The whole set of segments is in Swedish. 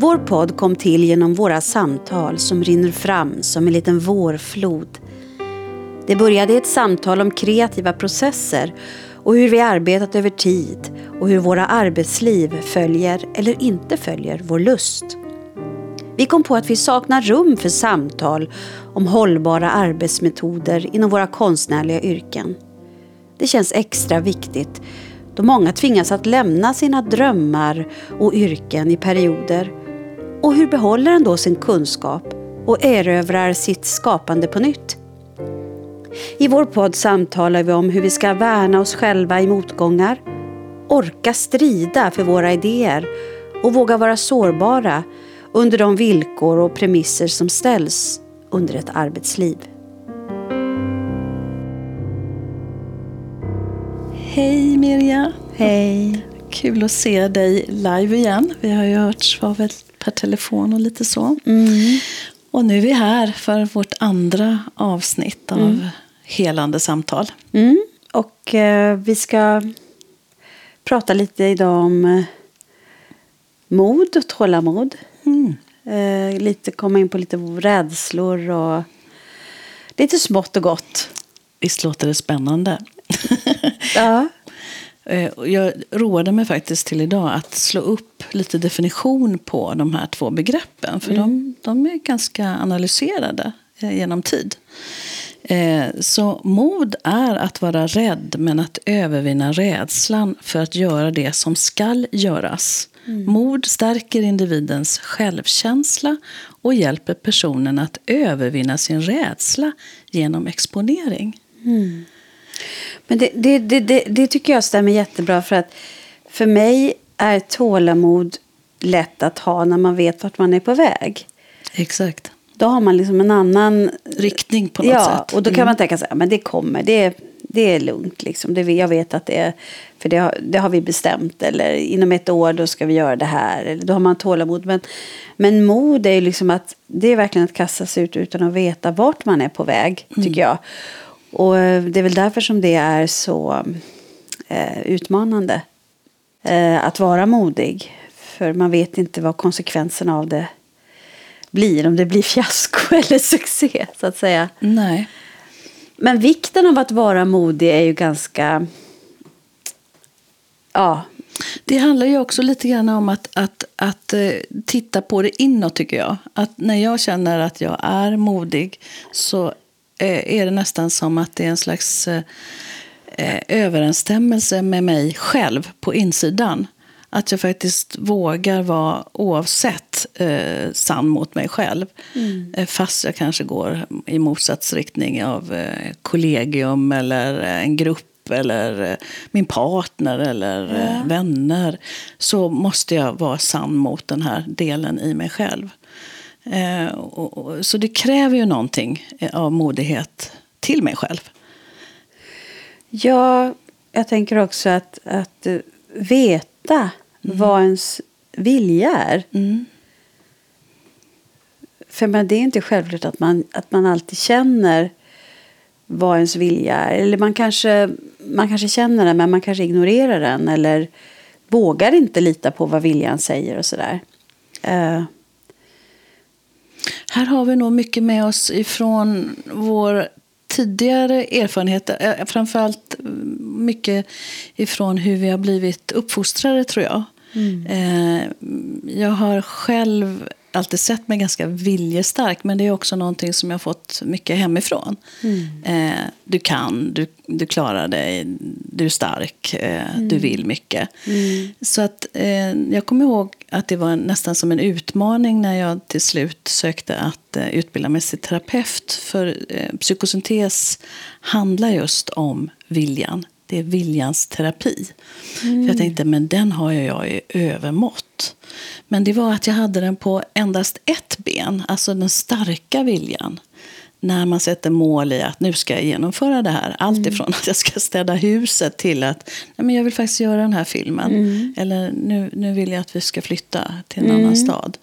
Vår podd kom till genom våra samtal som rinner fram som en liten vårflod. Det började i ett samtal om kreativa processer och hur vi arbetat över tid och hur våra arbetsliv följer eller inte följer vår lust. Vi kom på att vi saknar rum för samtal om hållbara arbetsmetoder inom våra konstnärliga yrken. Det känns extra viktigt då många tvingas att lämna sina drömmar och yrken i perioder. Och hur behåller en då sin kunskap och erövrar sitt skapande på nytt? I vår podd samtalar vi om hur vi ska värna oss själva i motgångar, orka strida för våra idéer och våga vara sårbara under de villkor och premisser som ställs under ett arbetsliv. Hej Mirja! Hej! Kul att se dig live igen. Vi har ju hörts var väl per telefon och lite så. Mm. Och nu är vi här för vårt andra avsnitt av mm. Helande samtal. Mm. Och eh, vi ska prata lite idag om eh, mod och tålamod. Mm. Eh, lite komma in på lite rädslor och lite smått och gott. Visst låter det spännande? ja. Eh, jag roade mig faktiskt till idag att slå upp lite definition på de här två begreppen. För mm. de, de, är ganska analyserade eh, genom tid. Eh, så mod är att vara rädd men att övervinna rädslan för att göra det som skall göras. Mm. Mod stärker individens självkänsla och hjälper personen att övervinna sin rädsla genom exponering. Mm. Men det, det, det, det, tycker jag stämmer jättebra för att för mig är tålamod lätt att ha när man vet vart man är på väg. Exakt. Då har man liksom en annan riktning på något ja, sätt. Ja, och då kan mm. man tänka sig att det kommer, det, det är lugnt. Liksom. Det, jag vet att det är, för det har, det har vi bestämt. Eller inom ett år då ska vi göra det här. Eller då har man tålamod. Men, men mod är ju liksom att det är verkligen att kasta sig ut utan att veta vart man är på väg, mm. tycker jag. Och eh, det är väl därför som det är så eh, utmanande eh, att vara modig. För man vet inte vad konsekvenserna av det blir. Om det blir fiasko eller succé, så att säga. Nej. Men vikten av att vara modig är ju ganska... Ja. Det handlar ju också lite grann om att, att, att uh, titta på det inåt, tycker jag. Att när jag känner att jag är modig så Eh, är det nästan som att det är en slags eh, eh, överensstämmelse med mig själv på insidan. Att jag faktiskt vågar vara oavsett eh, sann mot mig själv. Mm. Eh, fast jag kanske går i motsatsriktning av eh, kollegium eller en grupp eller min partner eller ja. vänner. Så måste jag vara sann mot den här delen i mig själv. Eh, så det kräver ju någonting eh, av modighet till mig själv. Ja, jag tänker också att, att veta mm. vad ens vilja är. Mm. För men det är inte självklart att man, att man alltid känner vad ens vilja är. Eller man kanske, man kanske känner den men man kanske ignorerar den. Eller vågar inte lita på vad viljan säger och sådär. Uh, här har vi nog mycket med oss ifrån vår tidigare erfarenheter. Eh, framförallt mycket ifrån hur vi har blivit uppfostrade, tror jag. Mm. Eh, jag har själv alltid sett mig ganska viljestark. Men det är också någonting som jag har fått mycket hemifrån. Mm. Eh, du kan, du, du klarar dig, du är stark, mm. du vill mycket. Mm. Så att jag kommer ihåg att det var nästan som en utmaning när jag till slut sökte att eh, utbilda mig till terapeut. För eh, psykosyntes handlar just om viljan. Det är viljans terapi. För jag mm. tänkte, men den har jag i övermått. Men det var att jag hade den på endast ett ben, alltså den starka viljan. När man sätter mål i att nu ska jag genomföra det här. Allt mm. ifrån att jag ska städa huset till att nej men jag vill faktiskt göra den här filmen. Mm. Eller nu, nu vill jag att vi ska flytta till en mm. annan stad.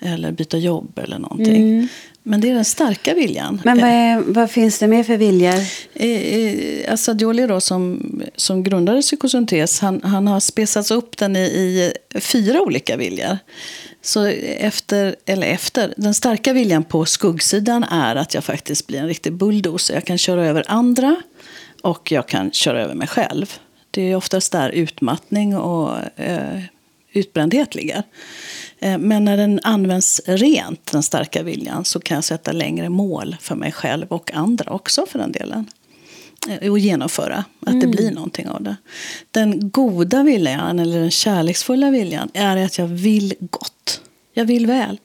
Eller byta jobb eller någonting. Mm. Men det är den starka viljan. Men vad, är, vad finns det mer för viljor? Eh, eh, Assadioli då, som, som grundade psykosyntes, han, han har spesats upp den i, i fyra olika viljor. Så efter, eller efter, den starka viljan på skuggsidan är att jag faktiskt blir en riktig bulldozer. Jag kan köra över andra och jag kan köra över mig själv. Det är oftast där utmattning och eh, utbrändhet ligger. Eh, men när den används rent, den starka viljan, så kan jag sätta längre mål för mig själv och andra också för den delen. Eh, och genomföra, att mm. det blir någonting av det. Den goda viljan, eller den kärleksfulla viljan, är att jag vill gott. Jag vill väl.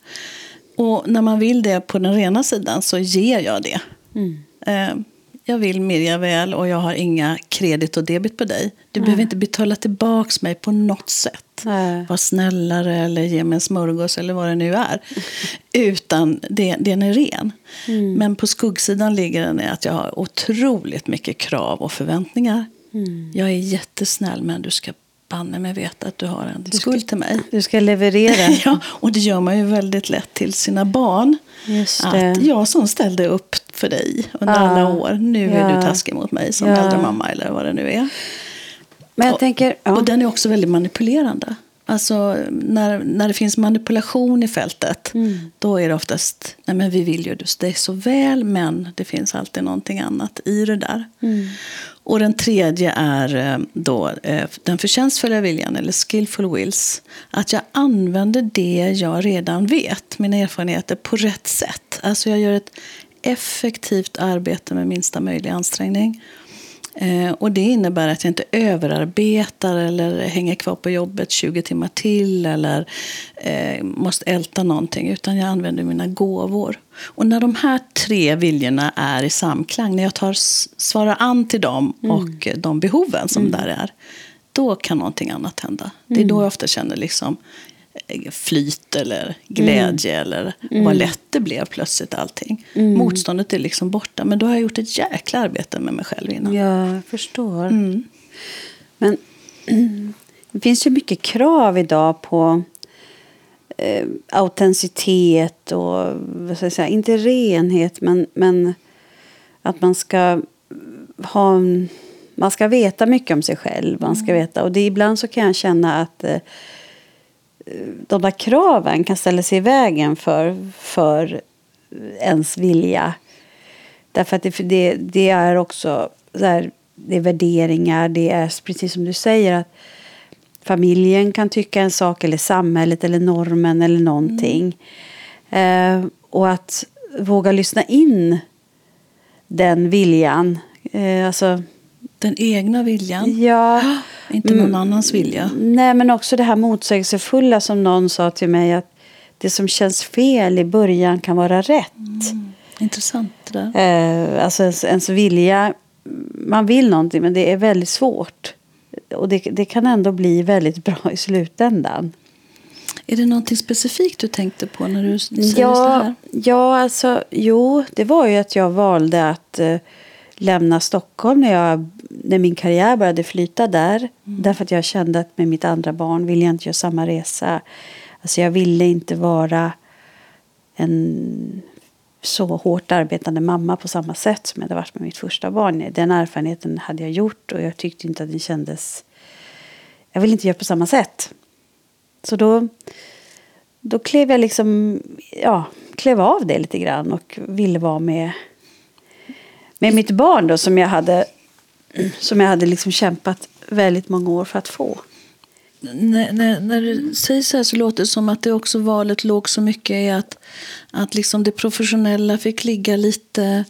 Och när man vill det på den rena sidan så ger jag det. Mm. Jag vill Mirja väl och jag har inga kredit och debit på dig. Du Nej. behöver inte betala tillbaka mig på något sätt. Nej. Var snällare eller ge mig en smörgås eller vad det nu är. Utan det, den är ren. Mm. Men på skuggsidan ligger den i att jag har otroligt mycket krav och förväntningar. Mm. Jag är jättesnäll men du ska banne mig veta att du har en du skuld till mig. Du ska leverera. ja, och det gör man ju väldigt lätt till sina barn. Att jag som ställde upp för dig under ja. alla år, nu ja. är du taskig mot mig som ja. äldre mamma eller vad det nu är. Men jag och, tänker, ja. och den är också väldigt manipulerande. Alltså när, när det finns manipulation i fältet, mm. då är det oftast, nej men vi vill ju dig så väl, men det finns alltid någonting annat i det där. Mm. Och den tredje är eh, då eh, den förtjänstfulla viljan, eller skillful wills. Att jag använder det jag redan vet, mina erfarenheter, på rätt sätt. Alltså jag gör ett effektivt arbete med minsta möjliga ansträngning. Eh, och det innebär att jag inte överarbetar eller hänger kvar på jobbet 20 timmar till eller eh, måste älta någonting, utan jag använder mina gåvor. Och när de här tre viljorna är i samklang, när jag tar, svarar an till dem mm. och de behoven som mm. där är, då kan någonting annat hända. Det är då mm. jag ofta känner liksom, flyt eller glädje mm. eller mm. vad lätt det blev plötsligt allting. Mm. Motståndet är liksom borta. Men då har jag gjort ett jäkla arbete med mig själv innan. Ja, jag förstår. Mm. Men det finns ju mycket krav idag på eh, autenticitet och vad ska jag säga, inte renhet men, men att man ska ha man ska veta mycket om sig själv. Man ska mm. veta, och det, ibland så kan jag känna att eh, de där kraven kan ställa sig i vägen för, för ens vilja. Därför att det, det, det är också så här, det är värderingar, det är precis som du säger att familjen kan tycka en sak eller samhället eller normen eller någonting. Mm. Eh, och att våga lyssna in den viljan. Eh, alltså, den egna viljan? Ja. Inte någon mm. annans vilja. Nej, men också det här motsägelsefulla som någon sa till mig. Att det som känns fel i början kan vara rätt. Mm. Intressant det där. Eh, alltså ens, ens vilja. Man vill någonting men det är väldigt svårt. Och det, det kan ändå bli väldigt bra i slutändan. Är det någonting specifikt du tänkte på när du säger ja, så här? Ja, alltså, jo, det var ju att jag valde att eh, lämna Stockholm när, jag, när min karriär började flyta där. Mm. Därför att jag kände att med mitt andra barn ville jag inte göra samma resa. Alltså jag ville inte vara en så hårt arbetande mamma på samma sätt som jag hade varit med mitt första barn. Den erfarenheten hade jag gjort och jag tyckte inte att den kändes... Jag ville inte göra på samma sätt. Så då, då klev jag liksom, ja, klev av det lite grann och ville vara med med mitt barn då, som jag hade, som jag hade liksom kämpat väldigt många år för att få. När, när, när, du säger så här så låter det som att det också valet låg så mycket i att, att liksom det professionella fick ligga lite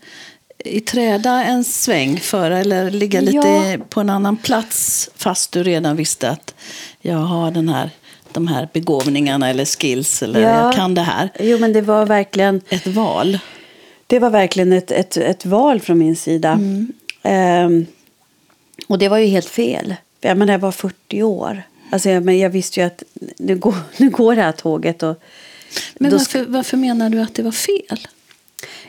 i träda en sväng för eller ligga lite ja. på en annan plats fast du redan visste att jag har den här de här begåvningarna eller skills eller ja. jag kan det här. Jo men det var verkligen ett val det var verkligen ett, ett, ett val från min sida. Mm. Um, och det var ju helt fel. Jag, menar, jag var 40 år. Alltså, jag, men jag visste ju att nu går, nu går det här tåget. Och men varför, varför menar du att det var fel?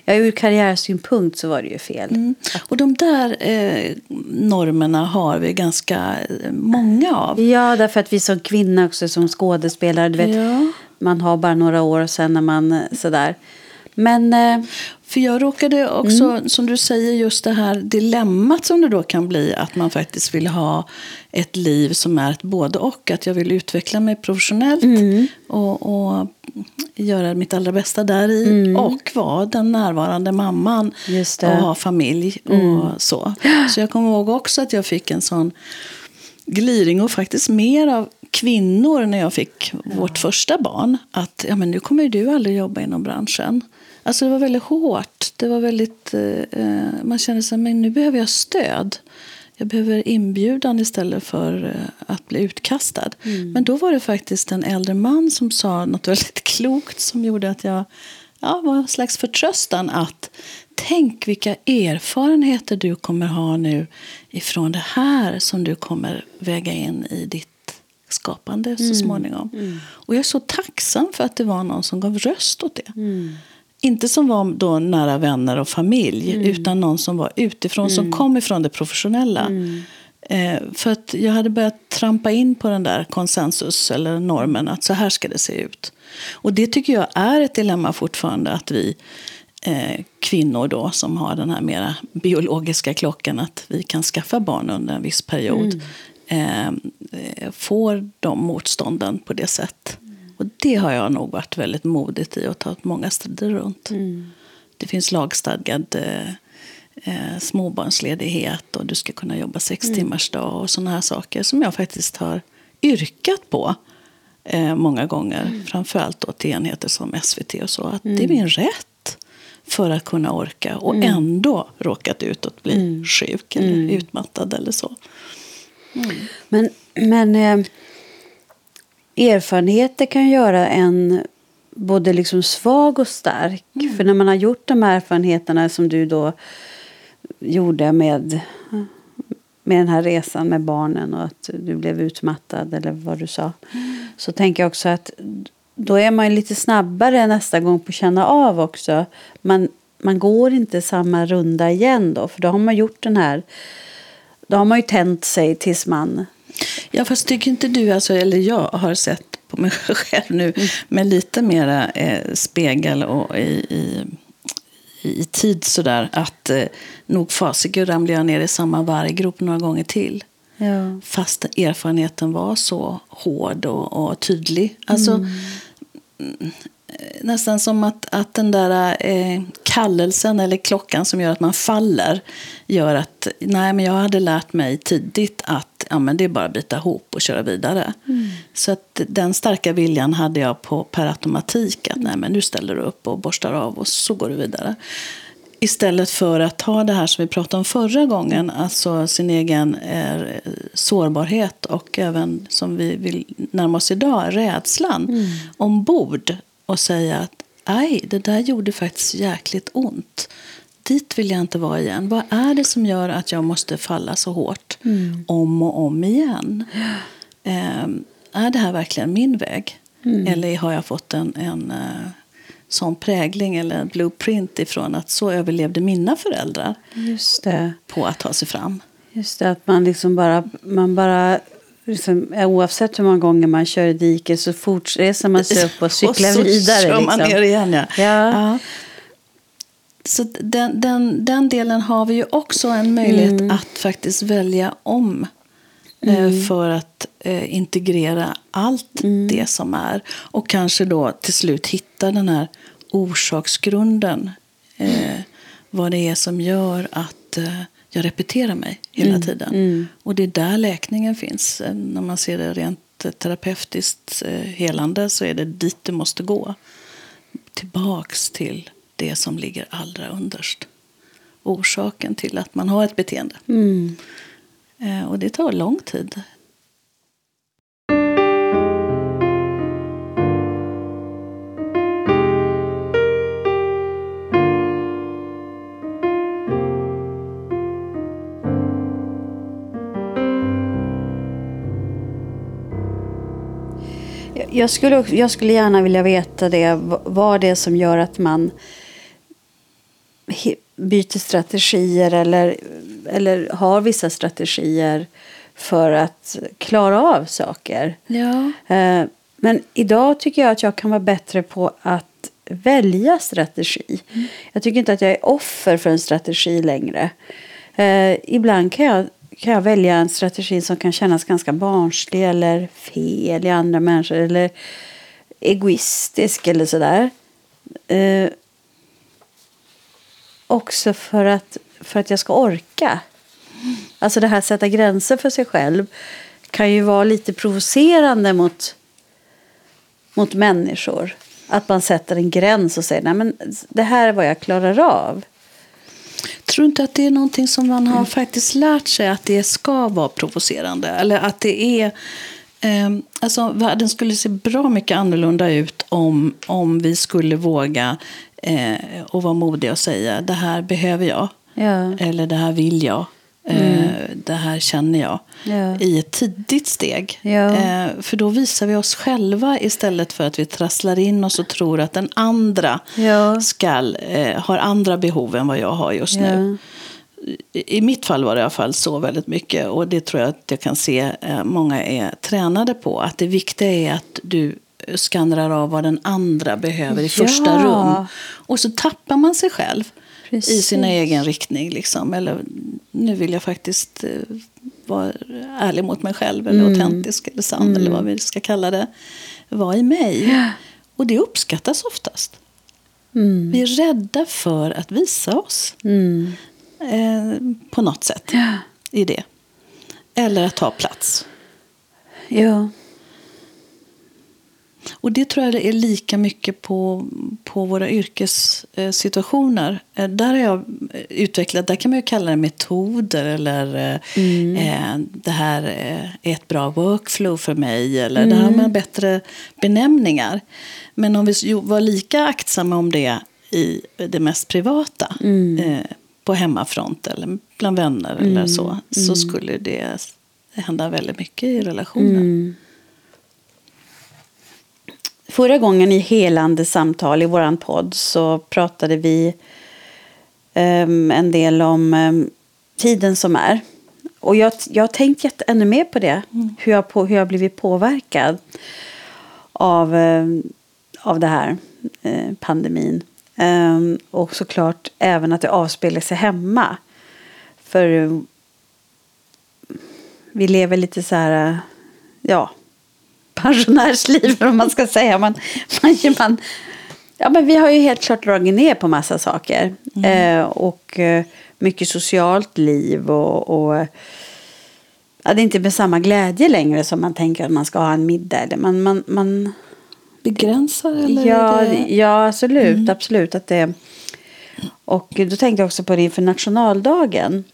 Ja, ur karriärsynpunkt så var det ju fel. Mm. Och de där eh, normerna har vi ganska många av. Ja, därför att vi som kvinna också som skådespelare, du vet, ja. man har bara några år och sen när man sådär Men... Eh, för jag råkade också, mm. som du säger, just det här dilemmat som det då kan bli. Att man faktiskt vill ha ett liv som är ett både och. Att jag vill utveckla mig professionellt mm. och, och, göra mitt allra bästa där i. Mm. Och vara den närvarande mamman och ha familj och mm. så. Så jag kommer ihåg också att jag fick en sån gliring och faktiskt mer av kvinnor när jag fick ja. vårt första barn. Att ja, men nu kommer du aldrig jobba inom branschen. Alltså det var väldigt hårt. Det var väldigt, eh, man kände sig men nu behöver jag stöd. Jag behöver inbjudan istället för eh, att bli utkastad. Mm. Men då var det faktiskt en äldre man som sa något väldigt klokt som gjorde att jag ja, var en slags förtröstan att tänk vilka erfarenheter du kommer ha nu ifrån det här som du kommer väga in i ditt skapande så mm. småningom. Mm. Och jag är så tacksam för att det var någon som gav röst åt det. Inte som var då nära vänner och familj, mm. utan någon som var utifrån, som mm. kom ifrån det professionella. Mm. Eh, för att jag hade börjat trampa in på den där konsensus eller normen att så här ska det se ut. Och det tycker jag är ett dilemma fortfarande att vi eh, kvinnor då som har den här mera biologiska klockan att vi kan skaffa barn under en viss period. Mm. Eh, får de motstånden på det sätt. Mm. Och det har jag nog varit väldigt modigt i och tagit många strider runt. Mm. Det finns lagstadgad eh, eh, småbarnsledighet och du ska kunna jobba sex mm. timmars dag och sådana här saker som jag faktiskt har yrkat på eh, många gånger. Mm. Framförallt då till enheter som SVT och så. Att det är mm. min rätt för att kunna orka och mm. ändå råkat ut att bli mm. sjuk eller mm. utmattad eller så. Mm. Men, men eh, erfarenheter kan göra en både liksom svag och stark. Mm. För när man har gjort de här erfarenheterna som du då gjorde med, med den här resan med barnen och att du blev utmattad eller vad du sa. Mm. Så tänker jag också att då är man lite snabbare nästa gång på att känna av också. Man, man går inte samma runda igen då, för då har man gjort den här... Då har man ju tänt sig tills man... Ja, fast tycker inte du, alltså, eller jag har sett på mig själv nu mm. med lite mera eh, spegel och i, i, i tid sådär att eh, nog fasiken ramlade jag ner i samma varggrop några gånger till. Ja. Fast erfarenheten var så hård och, och tydlig. Alltså, mm nästan som att, att den där eh, kallelsen eller klockan som gör att man faller gör att nej, men jag hade lärt mig tidigt att ja, men det är bara att bita ihop och köra vidare. Mm. Så att den starka viljan hade jag på, per automatik att nej, men nu ställer du upp och borstar av och så går du vidare. Istället för att ta det här som vi pratade om förra gången, alltså sin egen eh, sårbarhet och även som vi vill närma oss idag, rädslan mm. ombord och säga att aj, det där gjorde faktiskt jäkligt ont. Dit vill jag inte vara igen. Vad är det som gör att jag måste falla så hårt mm. om och om igen? Eh, är det här verkligen min väg? Mm. Eller har jag fått en, en uh, sån prägling eller blueprint ifrån att så överlevde mina föräldrar Just det. på att ta sig fram? Just det, att man liksom bara, man bara liksom, oavsett hur många gånger man kör i diket så fortsätter man sig upp och cyklar och så vidare. kör man liksom. ner igen, ja. ja. ja. Så den, den, den delen har vi ju också en möjlighet mm. att faktiskt välja om. Eh, mm. För att eh, integrera allt mm. det som är. Och kanske då till slut hitta den här orsaksgrunden. Eh, vad det är som gör att eh, jag repeterar mig hela mm. tiden. Mm. Och det är där läkningen finns. Eh, när man ser det rent terapeutiskt eh, helande så är det dit du måste gå. Tillbaks till det som ligger allra underst. Orsaken till att man har ett beteende. Mm. Eh, och det tar lång tid. Jag skulle, jag skulle gärna vilja veta det. Vad det är som gör att man byter strategier eller, eller har vissa strategier för att klara av saker. Ja. Eh, men idag tycker jag att jag kan vara bättre på att välja strategi. Mm. Jag tycker inte att jag är offer för en strategi längre. Eh, ibland kan jag, kan jag välja en strategi som kan kännas ganska barnslig eller fel i andra människor eller egoistisk eller sådär. Eh, också för att, för att jag ska orka. Alltså det här att sätta gränser för sig själv kan ju vara lite provocerande mot, mot människor. Att man sätter en gräns och säger nej men det här är vad jag klarar av. Tror inte att det är någonting som man har mm. faktiskt lärt sig att det ska vara provocerande? Eller att det är... Eh, alltså, världen skulle se bra mycket annorlunda ut om, om vi skulle våga eh, och vara modiga och säga det här behöver jag. Ja. Eller det här vill jag. Mm. Eh, det här känner jag. Ja. I ett tidigt steg. Ja. Eh, för då visar vi oss själva istället för att vi trasslar in oss och tror att den andra ja. skall, eh, har andra behov än vad jag har just nu. I mitt fall var det i alla fall så väldigt mycket. Och det tror jag att jag kan se många är tränade på. Att det viktiga är att du skannrar av vad den andra behöver i första rum. Och så tappar man sig själv. Precis. i sin egen riktning. Liksom. Eller nu vill jag faktiskt eh, vara ärlig mot mig själv. Eller mm. autentisk eller sann. Mm. Eller vad vi ska kalla det. Vara i mig. Och det uppskattas oftast. Mm. Vi är rädda för att visa oss. Mm. Eh, på något sätt. I det. Eller att ta plats. Ja. Och det tror jag är lika mycket på, på våra yrkessituationer. Eh, där har jag utvecklat, där kan man ju kalla det metoder eller eh, mm. eh, det här är ett bra workflow för mig. Eller mm. där har mm. man bättre benämningar. Men om vi var lika aktsamma om det i det mest privata. Mm. Eh, på hemmafront eller bland vänner eller mm. så. Så mm. skulle det hända väldigt mycket i relationen. Förra gången i helande samtal i vår podd så pratade vi um, en del om um, tiden som är. Och jag, jag har tänkt ännu mer på det. Mm. Hur, jag på, hur jag blivit påverkad av, um, av det här, uh, pandemin. och såklart även att det avspeglar sig hemma. För vi lever lite så här, ja, pensionärsliv, om man ska säga. Man, man, man, ja, men vi har ju helt klart dragit ner på massa saker. Mm. Eh, och eh, mycket socialt liv och, och ja, det är inte med samma glädje längre som man tänker att man ska ha en middag. Eller man, man, man, Begränsar? Eller ja, det... ja, absolut. Mm. absolut att det, och då tänkte jag också på det inför nationaldagen.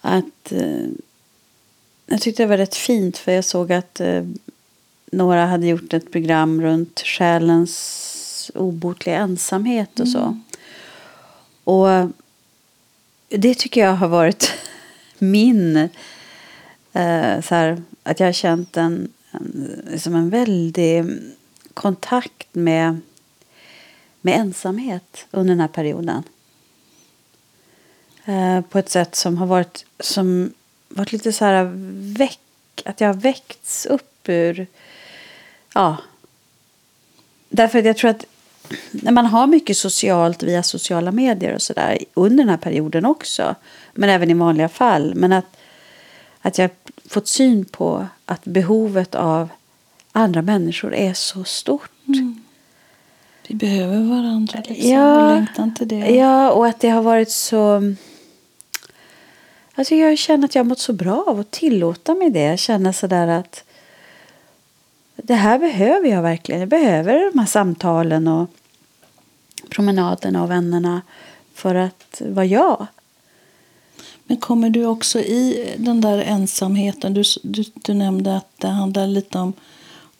Att eh, jag tyckte det var rätt fint för jag såg att eh, några hade gjort ett program runt själens obotliga ensamhet och så. Mm. Och det tycker jag har varit min... Eh, så här, att jag har känt en, en, liksom en väldig kontakt med, med ensamhet under den här perioden. Eh, på ett sätt som har varit som varit lite så här väck, att jag har väckts upp ur, ja. Därför att jag tror att när man har mycket socialt via sociala medier och sådär under den här perioden också, men även i vanliga fall, men att, att jag fått syn på att behovet av andra människor är så stort. Mm. Vi behöver varandra liksom, ja, längtan till det. Ja, och att det har varit så Alltså jag känner att jag har mått så bra av att tillåta mig det. Jag känner sådär att det här behöver jag verkligen. Jag behöver de här samtalen och promenaderna och vännerna för att vara jag. Men kommer du också i den där ensamheten? Du, du, du nämnde att det handlar lite om,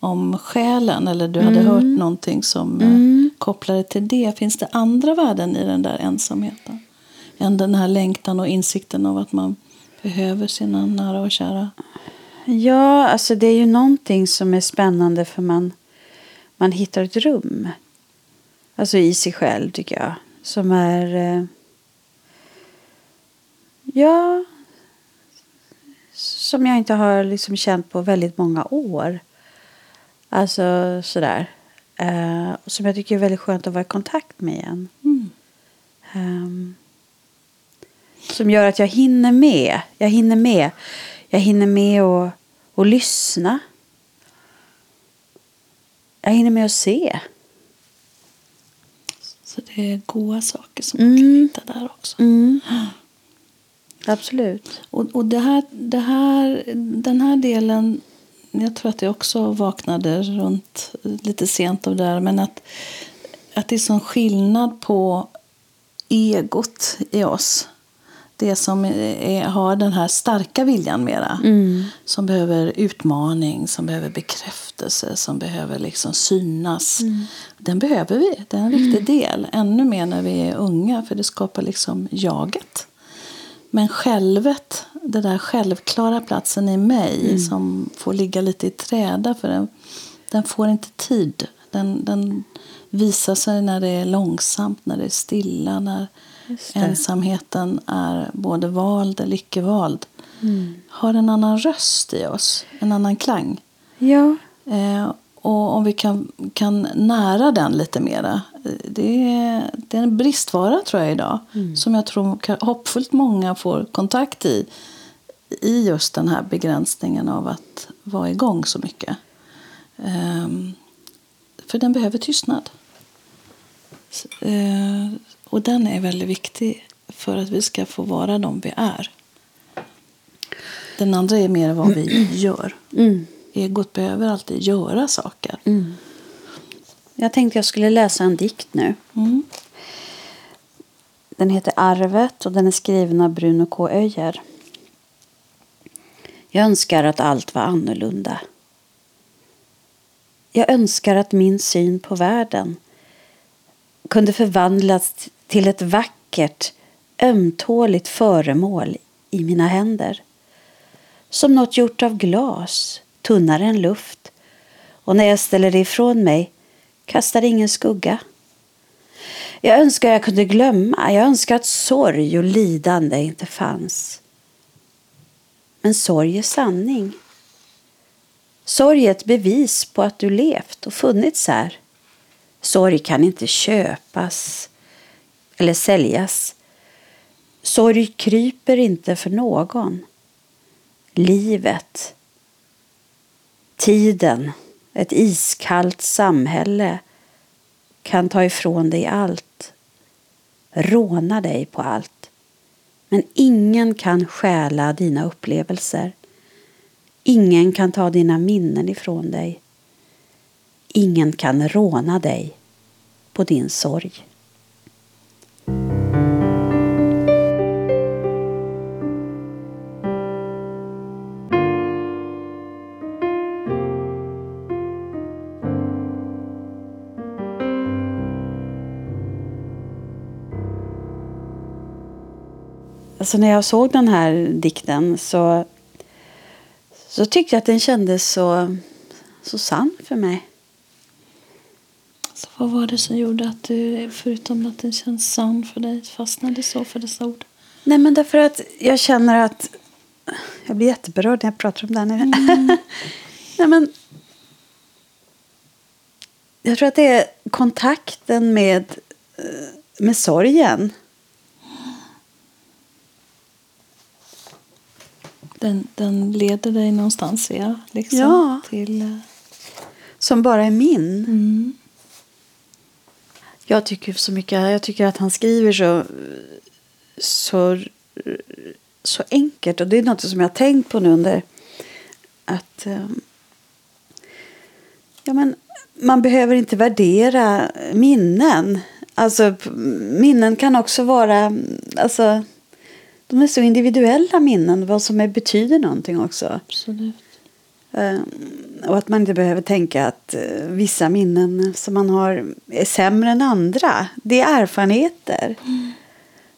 om själen. Eller du hade mm. hört någonting som eh, mm. kopplade till det. Finns det andra värden i den där ensamheten? Än den här längtan och insikten av att man behöver sina nära och kära? Ja, alltså det är ju någonting som är spännande för man, man hittar ett rum. Alltså i sig själv tycker jag. Som är... Eh, ja... Som jag inte har liksom känt på väldigt många år. Alltså sådär. Eh, som jag tycker är väldigt skönt att vara i kontakt med igen. Mm. Ehm, som gör att jag hinner med. Jag hinner med. Jag hinner med att, att lyssna. Jag hinner med att se. Så det är goda saker som man kan Mm. hitta där också. Absolut. Och, och det här, det här, den här delen, jag tror att jag också vaknade runt lite sent av det där, men att, att det är sån skillnad på egot i oss. Det som är, har den här starka viljan mera. Som behöver utmaning, som behöver bekräftelse, som behöver liksom synas. Den behöver vi, det är en viktig del. Ännu mer när vi är unga, för det skapar liksom jaget. Men självet, den där självklara platsen i mig som får ligga lite i träda för den, den får inte tid. Den, den visar sig när det är långsamt, när det är stilla, när. Ensamheten är både vald eller icke vald. Har en annan röst i oss, en annan klang. Ja. Eh, och om vi kan, kan nära den lite mera. eh, Det är, det är en bristvara tror jag idag. Som jag tror kan- hoppfullt många får kontakt i. I just den här begränsningen av att vara igång så mycket. Ehm, för den behöver tystnad. Eh, och den är väldigt viktig för att vi ska få vara de vi är. Den andra är mer vad vi gör. Mm. Egot behöver alltid göra saker. Jag tänkte jag skulle läsa en dikt nu. Mm. Den heter Arvet och den är skriven av Bruno K. Öijer. Jag önskar att allt var annorlunda. Jag önskar att min syn på världen kunde förvandlas till ett vackert, ömtåligt föremål i mina händer. Som något gjort av glas, tunnare än luft. Och när jag ställer det ifrån mig kastar ingen skugga. Jag önskar jag kunde glömma. Jag önskar att sorg och lidande inte fanns. Men sorg är sanning. Sorg är ett bevis på att du levt och funnits här. Sorg kan inte köpas eller säljas. Sorg kryper inte för någon. Livet, tiden, ett iskallt samhälle kan ta ifrån dig allt, råna dig på allt. Men ingen kan stjäla dina upplevelser. Ingen kan ta dina minnen ifrån dig. Ingen kan råna dig på din sorg. Alltså när jag såg den här dikten så, så tyckte jag att den kändes så, så sann för mig. Så vad var det som gjorde att du, förutom att den känns sann för dig, fastnade så för dessa ord? Nej, men därför att jag känner att... Jag blir jätteberörd när jag pratar om det här nu. Nej, men... Jag tror att det är kontakten med, eh, med sorgen. Den, den leder dig någonstans, ja. Liksom, Ja. Till, eh, Som bara är min. mm. Jag tycker så mycket. Jag tycker att han skriver så, så, så enkelt. Och det är något som jag har tänkt på nu under att ehm, ja, men, man behöver inte värdera minnen. Alltså, minnen kan också vara... Alltså, de är så individuella minnen, vad som är, betyder någonting också. Absolut. Och att man inte behöver tänka att eh, vissa minnen som man har är sämre än andra. Det är erfarenheter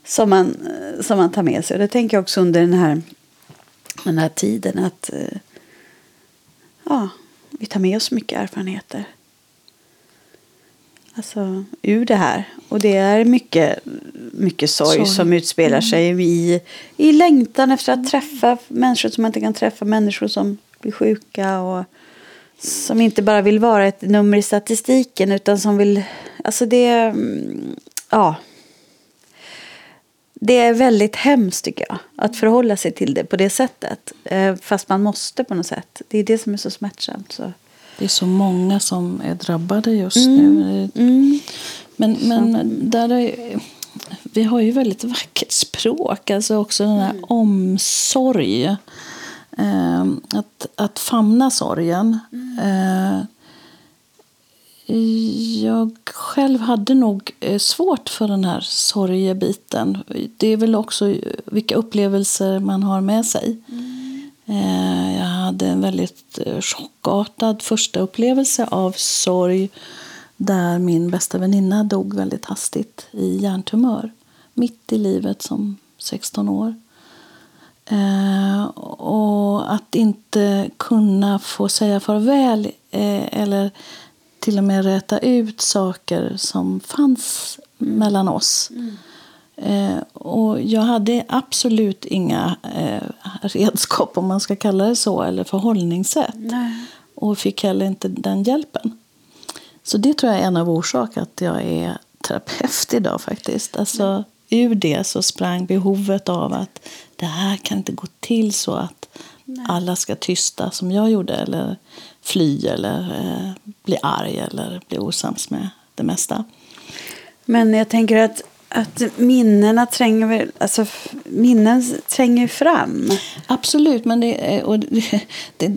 som, man, eh, som man tar med sig. Och det tänker jag också under den här, den här tiden. att eh, ja, Vi tar med oss mycket erfarenheter. Alltså ur det här. Och det är mycket, mycket sorg, Sorg. som utspelar sig i, i längtan efter att träffa människor som man inte kan träffa. Människor som blir sjuka och som inte bara vill vara ett nummer i statistiken utan som vill, alltså det, mm, ja. Det är väldigt hemskt tycker jag, att förhålla sig till det på det sättet. Eh, fast man måste på något sätt. Det är det som är så smärtsamt. Så. Det är så många som är drabbade just mm. nu. Mm. Men, men där är, vi har ju väldigt vackert språk, alltså också den här mm. omsorg. Eh, att, att famna sorgen. Mm. Eh, jag själv hade nog eh, svårt för den här sorgebiten. Det är väl också vilka upplevelser man har med sig. Mm. Eh, jag hade en väldigt eh, chockartad första upplevelse av sorg där min bästa väninna dog väldigt hastigt i hjärntumör mitt i livet som 16 år. Eh, och att inte kunna få säga farväl eh, eller till och med räta ut saker som fanns mellan oss. Mm. Eh, och jag hade absolut inga eh, redskap, om man ska kalla det så, eller förhållningssätt. Nej. Och fick heller inte den hjälpen. Så det tror jag är en av orsakerna att jag är terapeut idag faktiskt. Alltså, mm. Ur det så sprang behovet av att det här kan inte gå till så att Nej. alla ska tysta som jag gjorde. Eller fly eller eh, bli arg eller bli osams med det mesta. Men jag tänker att, att minnena tränger, alltså, minnen tränger fram. Absolut, men det, och det, det,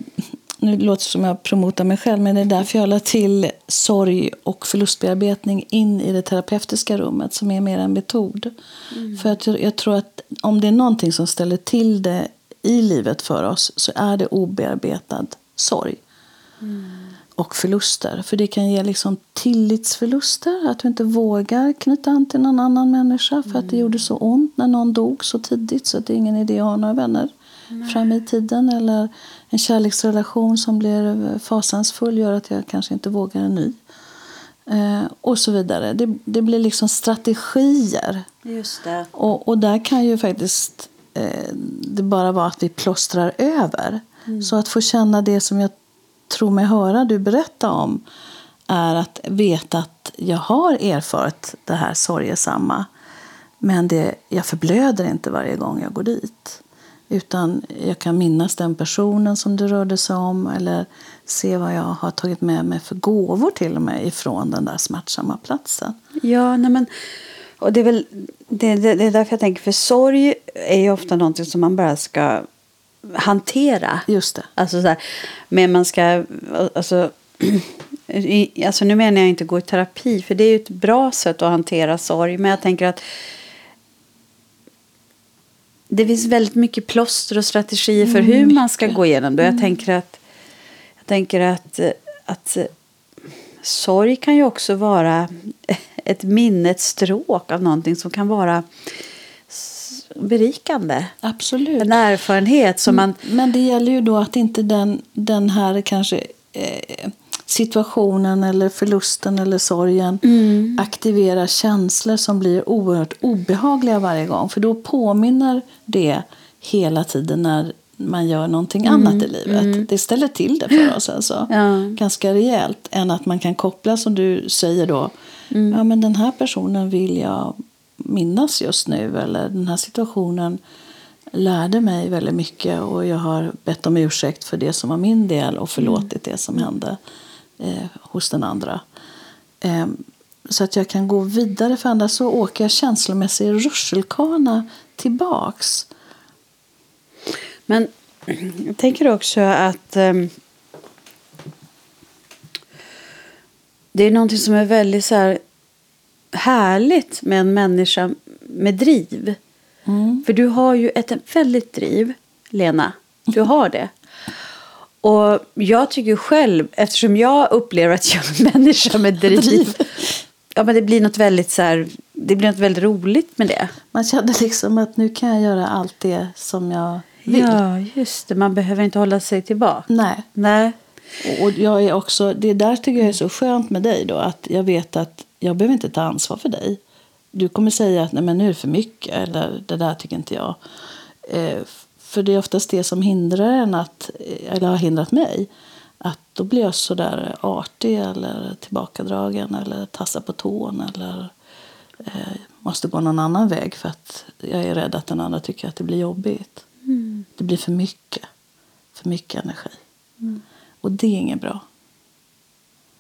nu låter det som jag promotar mig själv, men det är därför jag la till sorg och förlustbearbetning in i det terapeutiska rummet som är mer en metod. Mm. För att jag, tror att om det är någonting som ställer till det i livet för oss så är det obearbetad sorg. Mm. Och förluster. För det kan ge liksom tillitsförluster. Att du inte vågar knyta an till någon annan människa. För mm. att det gjorde så ont när någon dog så tidigt. Så att det är ingen idé att ha några vänner Nej. fram i tiden. Eller en kärleksrelation som blir fasansfull gör att jag kanske inte vågar en ny. Eh, och så vidare. Det, det blir liksom strategier. Just det. Och, och där kan ju faktiskt eh, det bara vara att vi plåstrar över. Mm. Så att få känna det som jag tror mig höra du berätta om är att veta att jag har erfarit det här sorgesamma men det, jag förblöder inte varje gång jag går dit. Utan jag kan minnas den personen som det rörde sig om eller se vad jag har tagit med mig för gåvor till och med ifrån den där smärtsamma platsen. Ja, nej men, och det är väl det, det, det är därför jag tänker, för sorg är ju ofta någonting som man bara ska hantera. Just det. Alltså så här, men man ska, alltså, alltså nu menar jag inte gå i terapi, för det är ju ett bra sätt att hantera sorg. Men jag tänker att det finns väldigt mycket plåster och strategier för mm, hur man ska gå igenom det. Jag mm. tänker att, jag tänker att, att sorg kan ju också vara ett minnets stråk av någonting som kan vara berikande. Absolut. En erfarenhet som man... Men det gäller ju då att inte den, den här kanske eh, situationen eller förlusten eller sorgen mm. aktiverar känslor som blir oerhört obehagliga varje gång. För då påminner det hela tiden när man gör någonting mm. annat i livet. Mm. Det ställer till det för oss alltså. Ja. Ganska rejält. Än att man kan koppla som du säger då. Mm. Ja men den här personen vill jag minnas just nu. Eller den här situationen lärde mig väldigt mycket. Och jag har bett om ursäkt för det som var min del. Och förlåtit det som hände eh, hos den andra. Eh, så att jag kan gå vidare. För annars så åker jag känslomässig rutschkana tillbaks. Men jag tänker också att um, det är någonting som är väldigt så här, härligt med en människa med driv. Mm. För du har ju ett väldigt driv, Lena. Du har det. Och jag tycker själv, eftersom jag upplever att jag är en människa med driv. ja, men det blir något väldigt så här, det blir något väldigt roligt med det. Man känner liksom att nu kan jag göra allt det som jag vill. Ja, just det. Man behöver inte hålla sig tillbaka. Nej. Nej. Och jag är också, det där tycker jag är så skönt med dig då. Att jag vet att jag behöver inte ta ansvar för dig. Du kommer säga att Nej, men nu är det för mycket. Eller det där tycker inte jag. Eh, för det är oftast det som hindrar en att, eller har hindrat mig. att då blir jag så där artig eller tillbakadragen eller tassar på tån eller eh, måste gå någon annan väg för att jag är rädd att den andra tycker att det blir jobbigt. Mm. Det blir för mycket. För mycket energi. Och det är inget bra.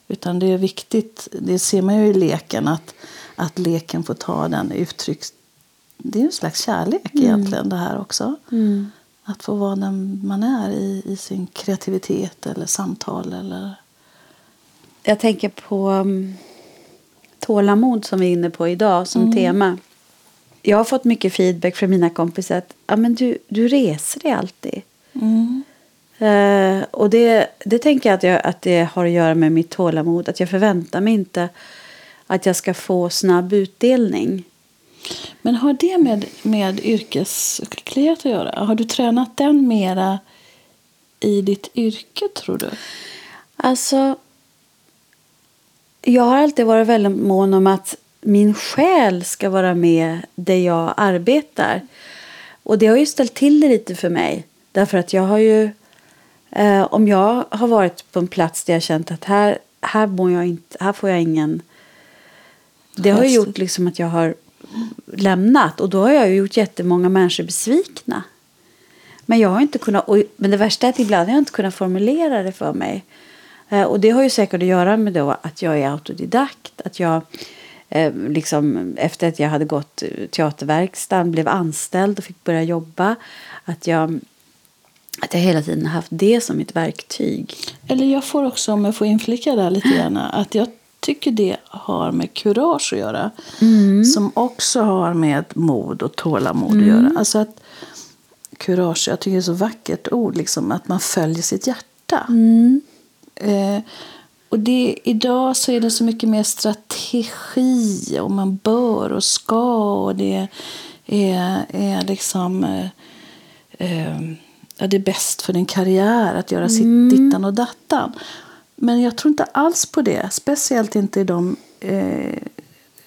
Utan det är viktigt, det ser man ju i leken, att, att leken får ta den uttrycks... Det är en slags kärlek egentligen det här också. Mm. Att få vara den man är i, i sin kreativitet eller samtal eller... Jag tänker på um, tålamod som vi är inne på idag som tema. Jag har fått mycket feedback från mina kompisar att ja, men du, du reser dig alltid. Mm. Eh, och det, det tänker jag att, jag att det har att göra med mitt tålamod. Att jag förväntar mig inte att jag ska få snabb utdelning. Men har det med, med yrkesskicklighet att göra? Har du tränat den mera i ditt yrke, tror du? Alltså, jag har alltid varit väldigt mån om att min själ ska vara med där jag arbetar. Och det har ju ställt till det lite för mig. Därför att jag har ju, eh, om jag har varit på en plats där jag känt att här, här, mår jag inte, här får jag ingen... Det har ju gjort liksom att jag har lämnat. Och då har jag ju gjort jättemånga människor besvikna. Men jag har inte kunnat, och, men det värsta är att ibland har jag inte kunnat formulera det för mig. Eh, och det har ju säkert att göra med då att jag är autodidakt. Att jag eh, liksom, efter att jag hade gått eh, teaterverkstan blev anställd och fick börja jobba. Att jag, att jag hela tiden haft det som mitt verktyg. Eller jag får också, om jag får inflika där lite grann, att jag tycker det har med kurage att göra. Som också har med mod och tålamod att göra. Alltså att kurage, jag tycker det är så vackert ord, liksom, att man följer sitt hjärta. Eh, och det, idag så är det så mycket mer strategi och man bör och ska och det är, är liksom eh, eh, ja, det är bäst för din karriär att göra sitt dittan och dattan. Men jag tror inte alls på det, speciellt inte i de eh,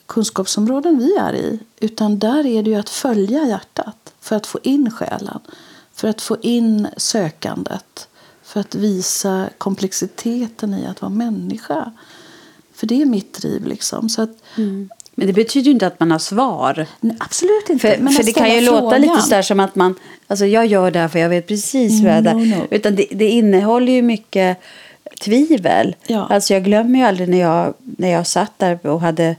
kunskapsområden vi är i. Utan där är det ju att följa hjärtat för att få in själen, för att få in sökandet, för att visa komplexiteten i att vara människa. För det är mitt driv. liksom. Så att, Men det betyder ju inte att man har svar. nej, absolut inte. För, men för det kan ju ställa låta lite frågan. sådär som att man, alltså jag gör det här för jag vet precis vad det No, är. no. Utan det, det innehåller ju mycket tvivel. Ja. Alltså jag glömmer ju aldrig när jag, när jag satt där och hade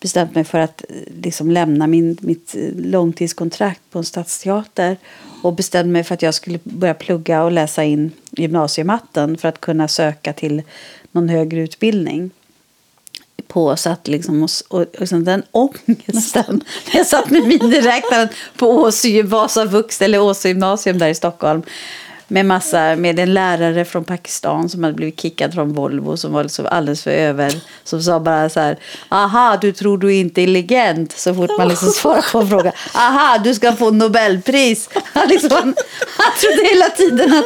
bestämt mig för att eh, liksom lämna min, mitt eh, långtidskontrakt på en stadsteater och bestämde mig för att jag skulle börja plugga och läsa in gymnasiematten för att kunna söka till någon högre utbildning på satt liksom och, och, och liksom den ångesten. Jag satt med miniräknaren på Åsö Vasa Vux eller Åsö gymnasium där i Stockholm. Med, massa, med en lärare från Pakistan som hade blivit kickad från Volvo som var liksom alldeles för över. Som sa bara så här, aha du tror du är intelligent. Så fort man liksom svarar på en fråga. Aha du ska få Nobelpris. Han, liksom, han, han trodde hela tiden att,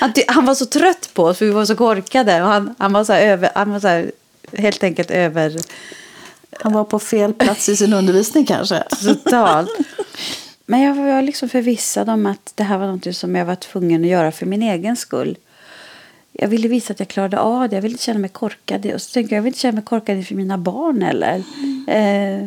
att han var så trött på oss för vi var så korkade. Och han, han var så över, han var så här, helt enkelt över Han var på fel plats i sin undervisning kanske. totalt. Men jag var liksom förvissad om att det här var något som jag var tvungen att göra för min egen skull. Jag ville visa att jag klarade av det. Jag ville inte känna mig korkad. Och så tänkte jag, jag vill inte känna mig korkad inför mina barn heller. Eh,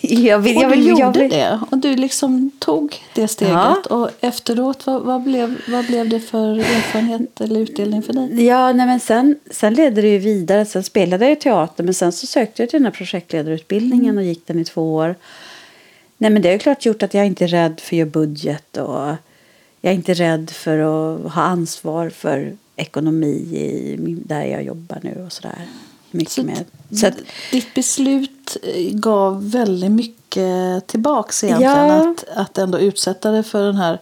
jag vill, Och jag du vill, gjorde jag vill, det. Och du liksom tog det steget. Ja. Och efteråt, vad, vad, blev, vad blev det för erfarenhet eller utdelning för dig? Ja, nej, men sen, sen ledde det ju vidare. Sen spelade jag teater, men sen så sökte jag till den här projektledarutbildningen och gick den i två år. Nej, men det har klart gjort att jag inte är rädd för att göra budget och jag är inte rädd för att ha ansvar för ekonomi i, där jag jobbar nu och sådär. Mycket Så med. Så att, Ditt beslut eh, gav väldigt mycket tillbaks egentligen. Ja. Att, att ändå utsätta dig för den här...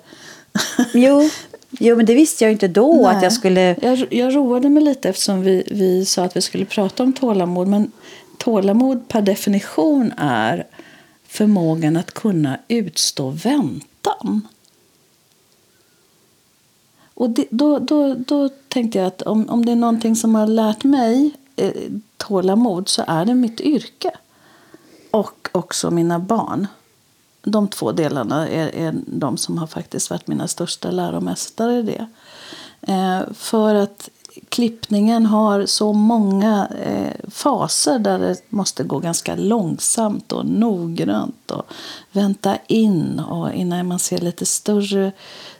jo, jo, men det visste jag inte då Nej. att jag skulle... Jag, jag roade mig lite eftersom vi, vi sa att vi skulle prata om tålamod. Men tålamod per definition är förmågan att kunna utstå väntan. Och det, då, då, då tänkte jag att om, om det är någonting som har lärt mig eh, tålamod så är det mitt yrke. Och också mina barn. De två delarna är, är de som har faktiskt varit mina största läromästare i det. Eh, för att klippningen har så många eh, faser där det måste gå ganska långsamt och noggrant och vänta in och innan man ser lite större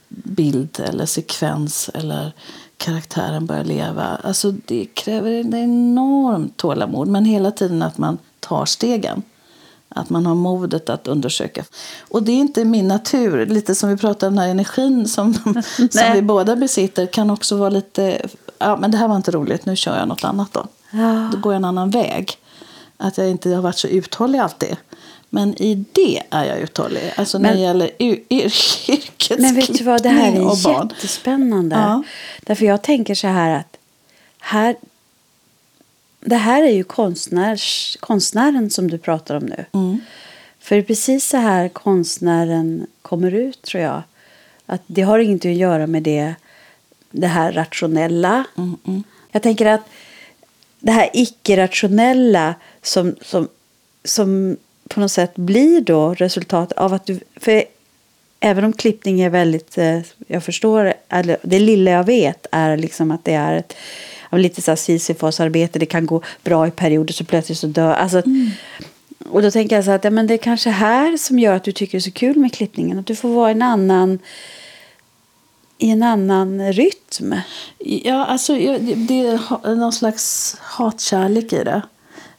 bild eller sekvens eller karaktären börjar leva. Alltså det kräver en enormt tålamod men hela tiden att man tar stegen. Att man har modet att undersöka. Och det är inte min natur. Lite som vi pratade om den här energin som, som vi båda besitter kan också vara lite, ja men det här var inte roligt, nu kör jag något annat då. Ja. Då går jag en annan väg. Att jag inte har varit så uthållig alltid. Men i det är jag uthållig. Alltså när men, det gäller yrkesklippning Men vet du vad, det här är jättespännande. Ja. Därför jag tänker så här att här, det här är ju konstnärs, konstnären som du pratar om nu. Mm. För det är precis så här konstnären kommer ut, tror jag. Att det har ingenting att göra med det, det här rationella. Mm, mm. Jag tänker att det här icke-rationella som, som, som på något sätt blir då resultatet av att du... För även om klippning är väldigt... Eh, jag förstår, eller det lilla jag vet är liksom att det är ett lite så Sisyfos-arbete. Det kan gå bra i perioder så plötsligt så dör... Alltså, mm. Och då tänker jag så att ja, men det är kanske här som gör att du tycker det är så kul med klippningen. Att du får vara en annan i en annan rytm. Ja, alltså det är någon slags hatkärlek i det.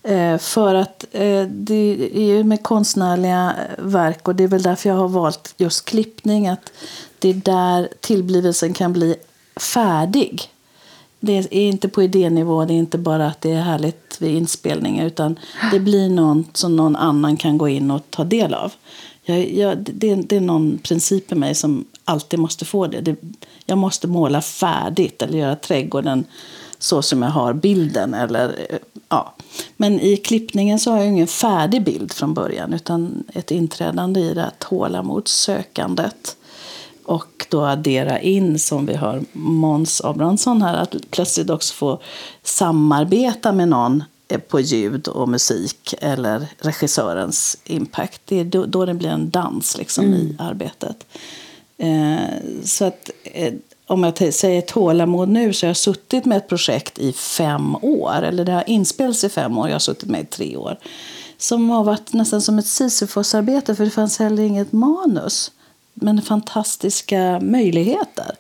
Eh, för att eh, det är ju med konstnärliga eh, verk och det är väl därför jag har valt just klippning. Att det är där tillblivelsen kan bli färdig. Det är inte på idénivå, det är inte bara att det är härligt vid inspelningar utan det blir något som någon annan kan gå in och ta del av. Jag, jag, det, det, är någon princip i mig som alltid måste få det. det. Jag måste måla färdigt eller göra trädgården så som jag har bilden. Eller, ja. Men i klippningen så har jag ingen färdig bild från början utan ett inträdande i det här tålamodssökandet. Och då addera in, som vi har Måns Abrahamsson här, att plötsligt också få samarbeta med någon på ljud och musik eller regissörens impact. Det är då, då det blir en dans liksom, mm. i arbetet. Eh, så att eh, om jag säger tålamod nu så har jag suttit med ett projekt i fem år. Eller det har inspelats i fem år, jag har suttit med i tre år. Som har varit nästan som ett Sisyfos-arbete för det fanns heller inget manus. Men fantastiska möjligheter.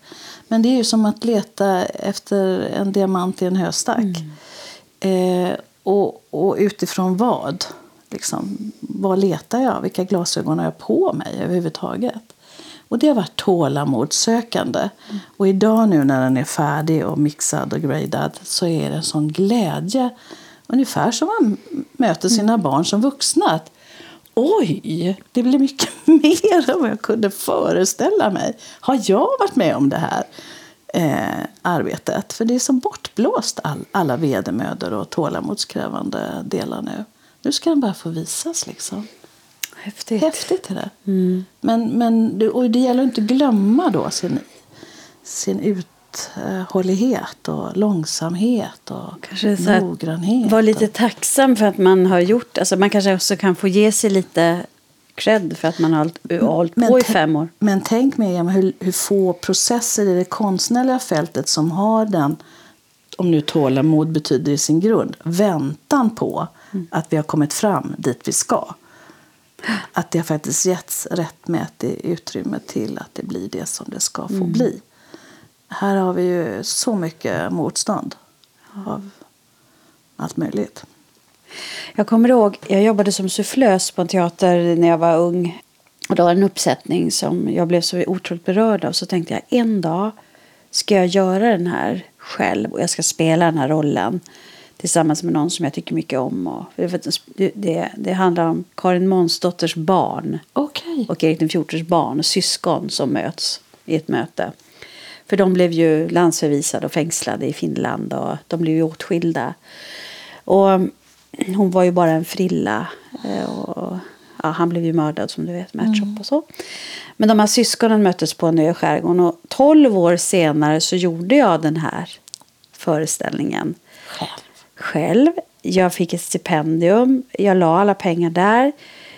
Men det är ju som att leta efter en diamant i en höstack. Mm. Eh, och, och utifrån vad? Liksom, vad letar jag? Vilka glasögon har jag på mig överhuvudtaget? Och det har varit tålamodssökande. Mm. Och idag nu när den är färdig och mixad och gradad så är det en sån glädje. Ungefär som man möter sina mm. barn som vuxna. Oj, det blir mycket mer än vad jag kunde föreställa mig. Har jag varit med om det här eh, arbetet? För det är som bortblåst all, alla vedermödor och tålamodskrävande delar nu. Nu ska den bara få visas liksom. Häftigt. Häftigt är det. Mm. Men, men, och det gäller att inte glömma då sin, sin uthållighet och långsamhet och kanske så noggrannhet. Var lite tacksam för att man har gjort... Alltså man kanske också kan få ge sig lite cred för att man har hållit på i fem år. Men tänk Miriam hur, hur få processer i det konstnärliga fältet som har den, om nu tålamod betyder i sin grund, väntan på mm. att vi har kommit fram dit vi ska. Att det har faktiskt getts rättmätigt utrymme till att det blir det som det ska få mm. bli. Här har vi ju så mycket motstånd av allt möjligt. Jag kommer ihåg, jag jobbade som sufflös på en teater när jag var ung. Och det var en uppsättning som jag blev så otroligt berörd av. Så tänkte jag en dag ska jag göra den här själv och jag ska spela den här rollen tillsammans med någon som jag tycker mycket om. Och det, det, det handlar om Karin Månsdotters barn okay. och Erik XIVs barn och syskon som möts i ett möte. För de blev ju landsförvisade och fängslade i Finland och de blev ju åtskilda. Och hon var ju bara en frilla. Eh, och, ja, han blev ju mördad som du vet, med mm. och så. Men de här syskonen möttes på en ö i skärgården och tolv år senare så gjorde jag den här föreställningen. Själv själv. Jag fick ett stipendium. Jag la alla pengar där.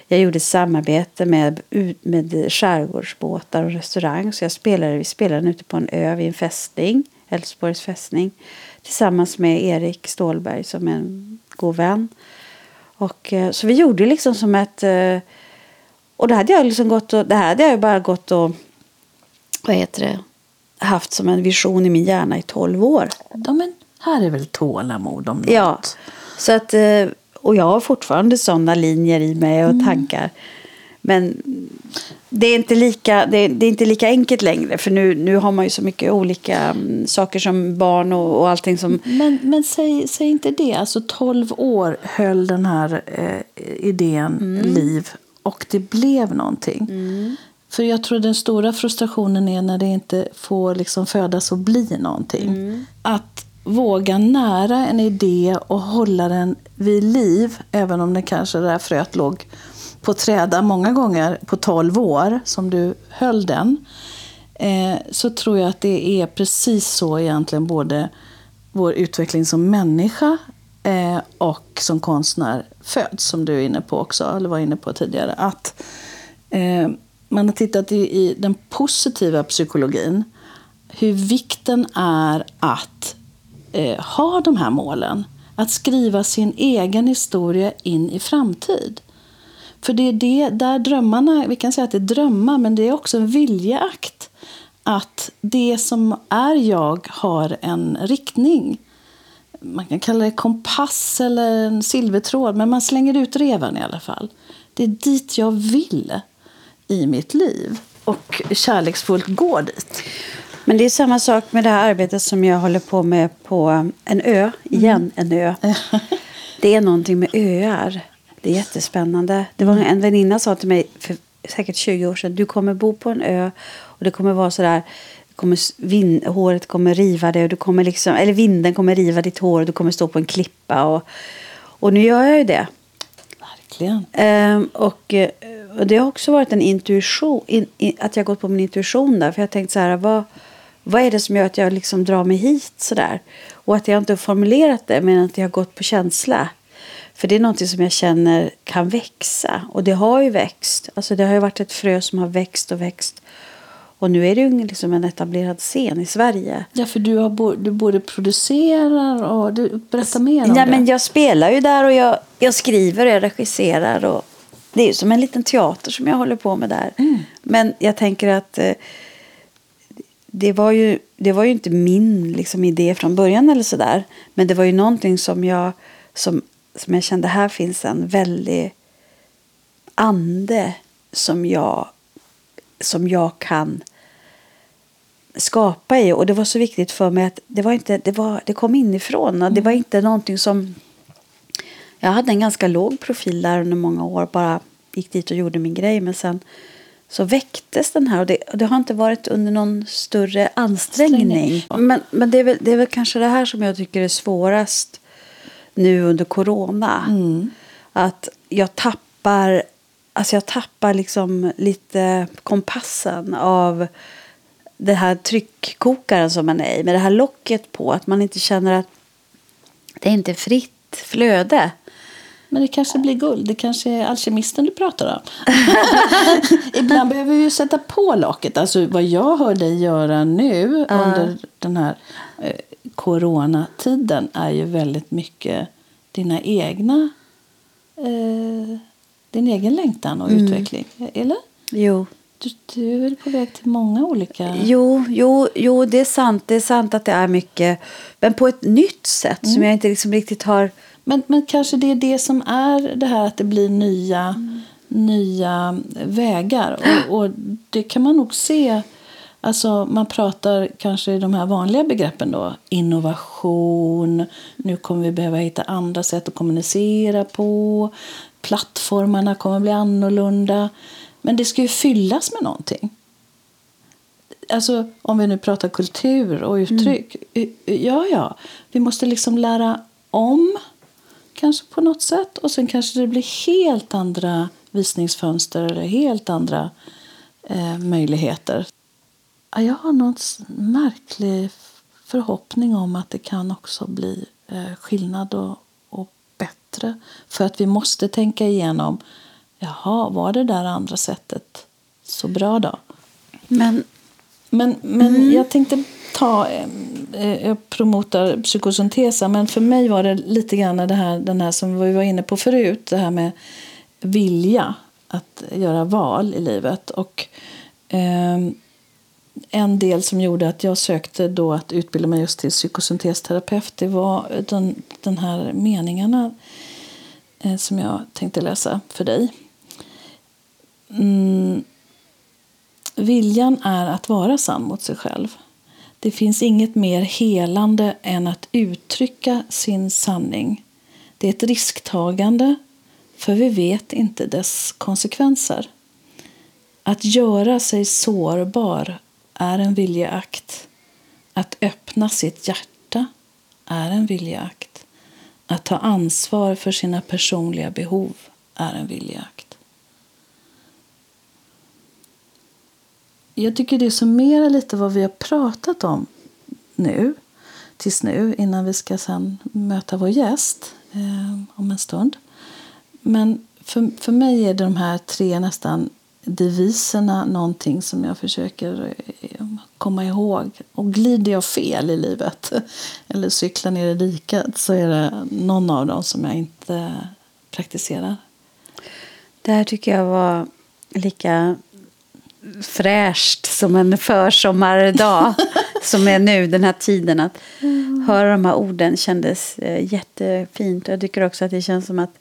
Jag gjorde samarbete med, med skärgårdsbåtar och restaurang. Så jag spelade, vi spelade ute på en ö vid en fästning. Älvsborgs fästning. Tillsammans med Erik Stålberg som är en god vän. Och, eh, så vi gjorde liksom som ett... Eh, och det hade jag liksom gått och, det här hade jag bara gått och vad heter det, haft som en vision i min hjärna i 12 år. Ja, men här är väl tålamod om något. Ja, så att, eh, och jag har fortfarande sådana linjer i mig och tankar. Men det är inte lika, det är, det är inte lika enkelt längre. För nu, nu har man ju så mycket olika mm, saker som barn och, och allting som... Men, men säg, säg inte det. Alltså 12 år höll den här eh, idén liv och det blev någonting. För jag tror den stora frustrationen är när det inte får liksom födas och bli någonting. Att våga nära en idé och hålla den vid liv, även om det kanske det där fröet låg på träda många gånger på 12 år, som du höll den. Eh, så tror jag att det är precis så egentligen både vår utveckling som människa eh, och som konstnär föds, som du är inne på också, eller var inne på tidigare. Att eh, man har tittat i den positiva psykologin, hur vikten är att eh, ha de här målen. Att skriva sin egen historia in i framtid. För det är det, där drömmarna, vi kan säga att det är drömmar, men det är också en viljeakt. Att det som är jag har en riktning. Man kan kalla det kompass eller en silvertråd, men man slänger ut reven i alla fall. Det är dit jag vill i mitt liv och kärleksfullt går dit. Men det är samma sak med det här arbetet som jag håller på med på en ö. Igen en ö. Det är någonting med öar. Det är jättespännande. Det var en väninna sa till mig för säkert 20 år sedan. Du kommer bo på en ö och det kommer vara sådär. Kommer, vin, håret kommer riva dig och du kommer liksom, eller vinden kommer riva ditt hår och du kommer stå på en klippa. Och, och nu gör jag ju det. Verkligen. Ehm, och, eh, och det har också varit en intuition, in, in, att jag har gått på min intuition där. För jag tänkt så här, vad, vad är det som gör att jag liksom drar mig hit så där? Och att jag inte har formulerat det, men att jag har gått på känsla. För det är något som jag känner kan växa. Och det har ju växt. Alltså det har ju varit ett frö som har växt och växt. Och nu är det ju liksom en etablerad scen i Sverige. Ja, för du, har bo, du både producerar och... Du, berätta mer om Ja, det. men jag spelar ju där och jag, jag skriver och jag regisserar. Och det är ju som en liten teater som jag håller på med där. Men jag tänker att eh, det, var ju, det var ju inte min liksom, idé från början eller sådär. Men det var ju någonting som jag, som, som jag kände, här finns en väldig ande som jag, som jag kan skapa i. Och det var så viktigt för mig att det, var inte, det, var, det kom inifrån. Och det var inte någonting som... Jag hade en ganska låg profil där under många år. Bara gick dit och gjorde min grej. Men sen så väcktes den här. Och det, och det har inte varit under någon större ansträngning. Men, men det, är väl, det är väl kanske det här som jag tycker är svårast nu under corona. Att jag tappar, alltså jag tappar liksom lite kompassen av det här tryckkokaren som man är i. Med det här locket på. Att man inte känner att det är inte fritt flöde. Men det kanske blir guld. Det kanske är alkemisten du pratar om. Ibland behöver vi ju sätta på locket. Alltså vad jag hör dig göra nu under den här eh, coronatiden är ju väldigt mycket dina egna eh, din egen längtan och utveckling. Eller? Jo. Du, du är väl på väg till många olika... Jo, jo, jo, det är sant. Det är sant att det är mycket. Men på ett nytt sätt som jag inte liksom riktigt har... Men, men kanske det är det som är det här att det blir nya, nya vägar. Och, och det kan man nog se. Alltså man pratar kanske i de här vanliga begreppen då. Innovation. Nu kommer vi behöva hitta andra sätt att kommunicera på. Plattformarna kommer bli annorlunda. Men det ska ju fyllas med någonting. Alltså, om vi nu pratar kultur och uttryck. Ja, ja. Vi måste liksom lära om kanske på något sätt. Och sen kanske det blir helt andra visningsfönster eller helt andra eh, möjligheter. Ja, Jag har någon märklig förhoppning om att det kan också bli eh, skillnad och, och bättre. För att vi måste tänka igenom, jaha, var det där andra sättet så bra då? Men Men, men jag tänkte ta, eh, Eh, jag promotar psykosyntesa, men för mig var det lite grann det här, den här som vi var inne på förut, det här med vilja att göra val i livet. Och eh, en del som gjorde att jag sökte då att utbilda mig just till psykosyntesterapeut, det var den, den här meningarna eh, som jag tänkte läsa för dig. Mm. Viljan är att vara sann mot sig själv. Det finns inget mer helande än att uttrycka sin sanning. Det är ett risktagande, för vi vet inte dess konsekvenser. Att göra sig sårbar är en viljeakt. Att öppna sitt hjärta är en viljeakt. Att ta ansvar för sina personliga behov är en viljeakt. Jag tycker det summerar lite vad vi har pratat om nu, tills nu, innan vi ska sen möta vår gäst eh, om en stund. Men för, för mig är de här tre nästan deviserna någonting som jag försöker eh, komma ihåg. Och glider jag fel i livet eller cyklar ner i diket så är det någon av dem som jag inte praktiserar. Det här tycker jag var lika fräscht som en försommardag som är nu, den här tiden. Att mm. höra de här orden kändes eh, jättefint. Jag tycker också att det känns som att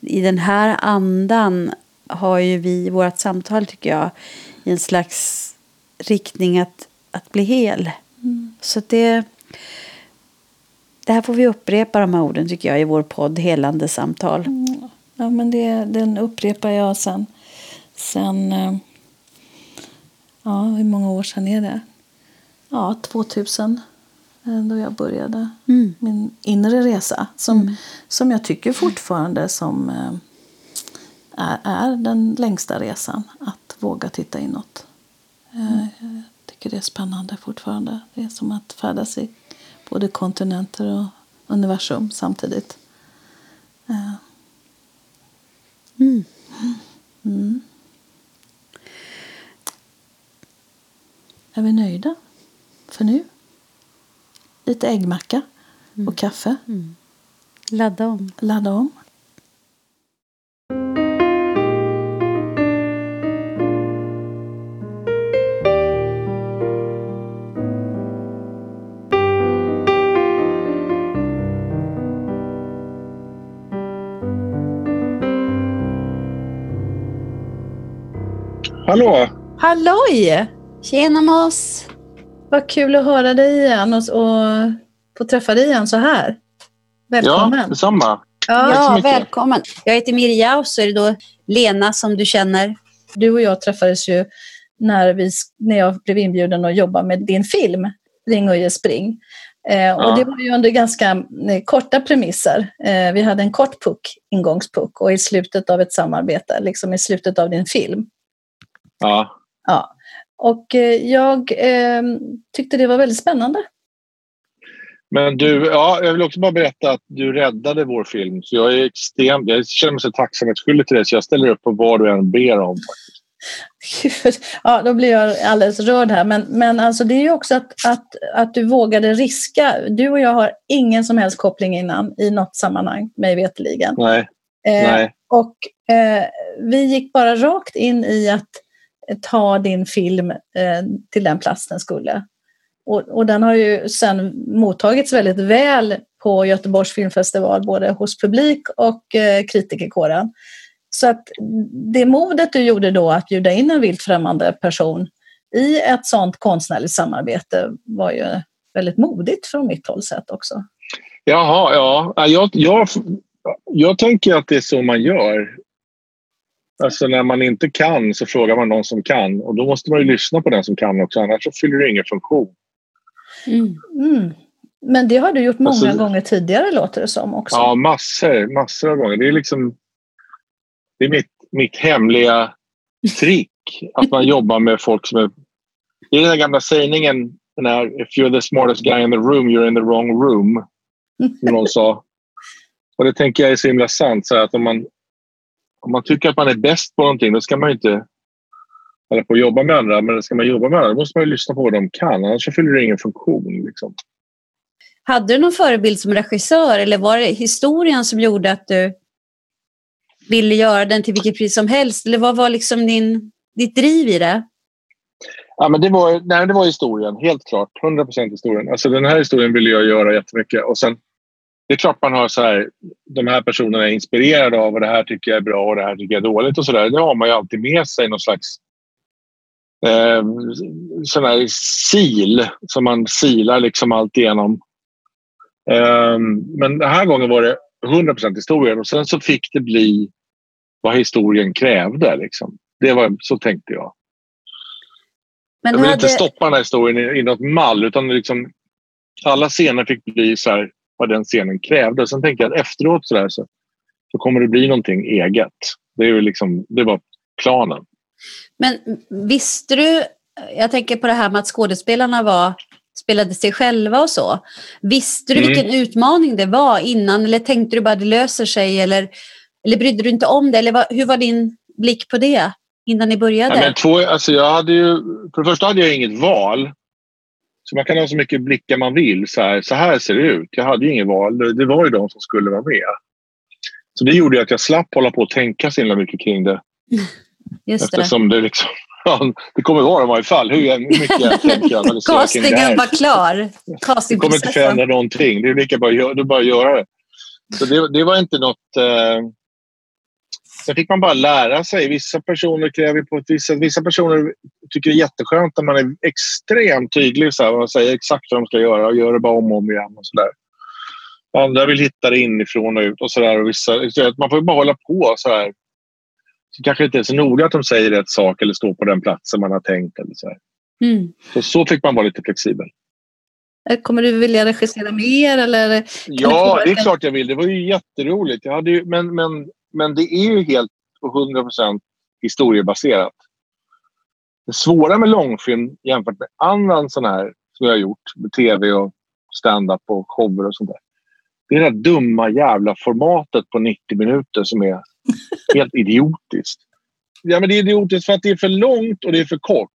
i den här andan har ju vi vårt samtal, tycker jag, i en slags riktning att, att bli hel. Mm. Så det, det här får vi upprepa de här orden, tycker jag, i vår podd Helande samtal. Mm. Ja, men det, den upprepar jag sen, sen eh, Ja, hur många år sedan är det? Ja, 2000 eh, då jag började mm. min inre resa. Som, mm. som jag tycker fortfarande som eh, är, är den längsta resan. Att våga titta inåt. Eh, mm. Jag tycker det är spännande fortfarande. Det är som att färdas i både kontinenter och universum samtidigt. Mm. Mm. Är vi nöjda för nu? Lite äggmacka och mm. kaffe. Mm. Ladda om. Ladda om. Hallå! Halloj! Tjena Moss! Vad kul att höra dig igen och, och få träffa dig igen så här. Välkommen! Ja, detsamma. Ja, ja välkommen. Jag heter Mirja och så är det då Lena som du känner. Du och jag träffades ju när, vi, när jag blev inbjuden att jobba med din film Ring Uje Spring. Eh, ja. och det var ju under ganska eh, korta premisser. Eh, vi hade en kort puck, ingångspuck, och i slutet av ett samarbete, liksom i slutet av din film. Ja. ja. Och eh, jag eh, tyckte det var väldigt spännande. Men du, ja, jag vill också bara berätta att du räddade vår film. Så jag är extremt, jag känner mig så tacksamhetsskyldig till dig så jag ställer upp på vad du än ber om. ja, då blir jag alldeles rörd här. Men, men alltså det är ju också att, att, att du vågade riska. Du och jag har ingen som helst koppling innan i något sammanhang, mig veterligen. Nej. Eh, Nej. Och eh, vi gick bara rakt in i att ta din film eh, till den plats den skulle. Och, och, den har ju sen mottagits väldigt väl på Göteborgs filmfestival, både hos publik och eh, kritikerkåren. Så att det modet du gjorde då att bjuda in en vilt främmande person i ett sånt konstnärligt samarbete var ju väldigt modigt från mitt håll sett också. Jaha, ja. Jag, jag, jag tänker att det är så man gör. Alltså när man inte kan så frågar man någon som kan och då måste man ju lyssna på den som kan också annars så fyller det ingen funktion. Mm. Mm. Men det har du gjort många alltså, gånger tidigare låter det som också. Ja, massor, massor av gånger. Det är liksom det är mitt, mitt hemliga trick att man jobbar med folk som är... Det är den där gamla sägningen, den här “If you're the smartest guy in the room, you're in the wrong room”. Som någon sa. Och det tänker jag är så himla sant. Så att om man om man tycker att man är bäst på någonting då ska man inte hålla på att jobba med andra. Men ska man jobba med andra måste man ju lyssna på vad de kan. Annars fyller det ingen funktion. Liksom. Hade du någon förebild som regissör eller var det historien som gjorde att du ville göra den till vilket pris som helst? Eller vad var liksom din, ditt driv i det? Ja, men det, var, nej, det var historien, helt klart. 100 procent historien. Alltså, den här historien ville jag göra jättemycket. Och sen, det är klart man har så här, de här personerna är inspirerade av och det här tycker jag är bra och det här tycker jag är dåligt. och så där. Det har man ju alltid med sig. Någon slags eh, sån här sil som man silar liksom allt igenom. Eh, men den här gången var det 100 procent historien och sen så fick det bli vad historien krävde. Liksom. Det var, så tänkte jag. Men jag vill hade... inte stoppa den här historien i, i något mall utan liksom, alla scener fick bli så här, vad den scenen krävde. Sen tänkte jag att efteråt så, där, så, så kommer det bli någonting eget. Det, är liksom, det var planen. Men visste du, jag tänker på det här med att skådespelarna var, spelade sig själva och så. Visste du mm. vilken utmaning det var innan eller tänkte du bara att det löser sig eller, eller brydde du inte om det? Eller vad, hur var din blick på det? innan ni började? Ja, men två, alltså jag hade ju, för det första hade jag inget val. Så man kan ha så mycket blickar man vill. Så här, så här ser det ut. Jag hade ju inget val. Det, var ju de som skulle vara med. Så det gjorde att jag slapp hålla på och tänka så himla mycket kring det. Just Eftersom det, det liksom... det kommer vara i varje fall hur mycket jag tänker. Castingen var klar. Det kommer inte förändra någonting. Det är lika bra, det är bara att göra det. Så det, det var inte något... Eh, Sen fick man bara lära sig. Vissa personer kräver på ett vissa, vissa personer tycker det är jätteskönt när man är extremt tydlig. Så här, man säger exakt vad de ska göra och gör det bara om och om igen. Och så där. Andra vill hitta det inifrån och ut. och så där. Och vissa, Man får bara hålla på så här. Så kanske inte är så noga att de säger rätt sak eller står på den platsen man har tänkt. Eller så, mm. så, så fick man vara lite flexibel. Eh, kommer du vilja regissera mer? Eller ja, det är klart jag vill. Det var ju jätteroligt. Jag hade ju, men, men men det är ju helt på 100 historiebaserat. Det svåra med långfilm jämfört med annan sån här som jag har gjort med tv och stand-up och shower och sånt där. Det är det där dumma jävla formatet på 90 minuter som är helt idiotiskt. Ja, men det är idiotiskt för att det är för långt och det är för kort.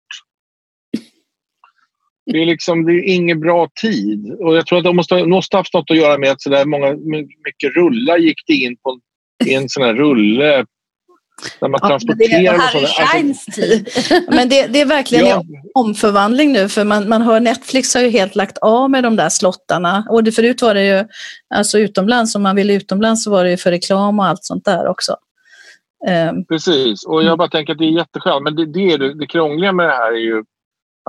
Det är liksom det är ingen bra tid. Och jag tror att det måste, måste haft något att göra med att så där många, mycket rullar gick det in på i en sån här rulle när man ja, transporterar. Det, här är Shines alltså, tid. men det, det, är verkligen ja. omförvandling nu för man, man hör Netflix har ju helt lagt av med de där slottarna. Och det, förut var det ju alltså utomlands, om man ville utomlands så var det ju för reklam och allt sånt där också. Um, Precis, och jag bara tänker att det är jätteskönt. Men det, det, det, det krångliga med det här är ju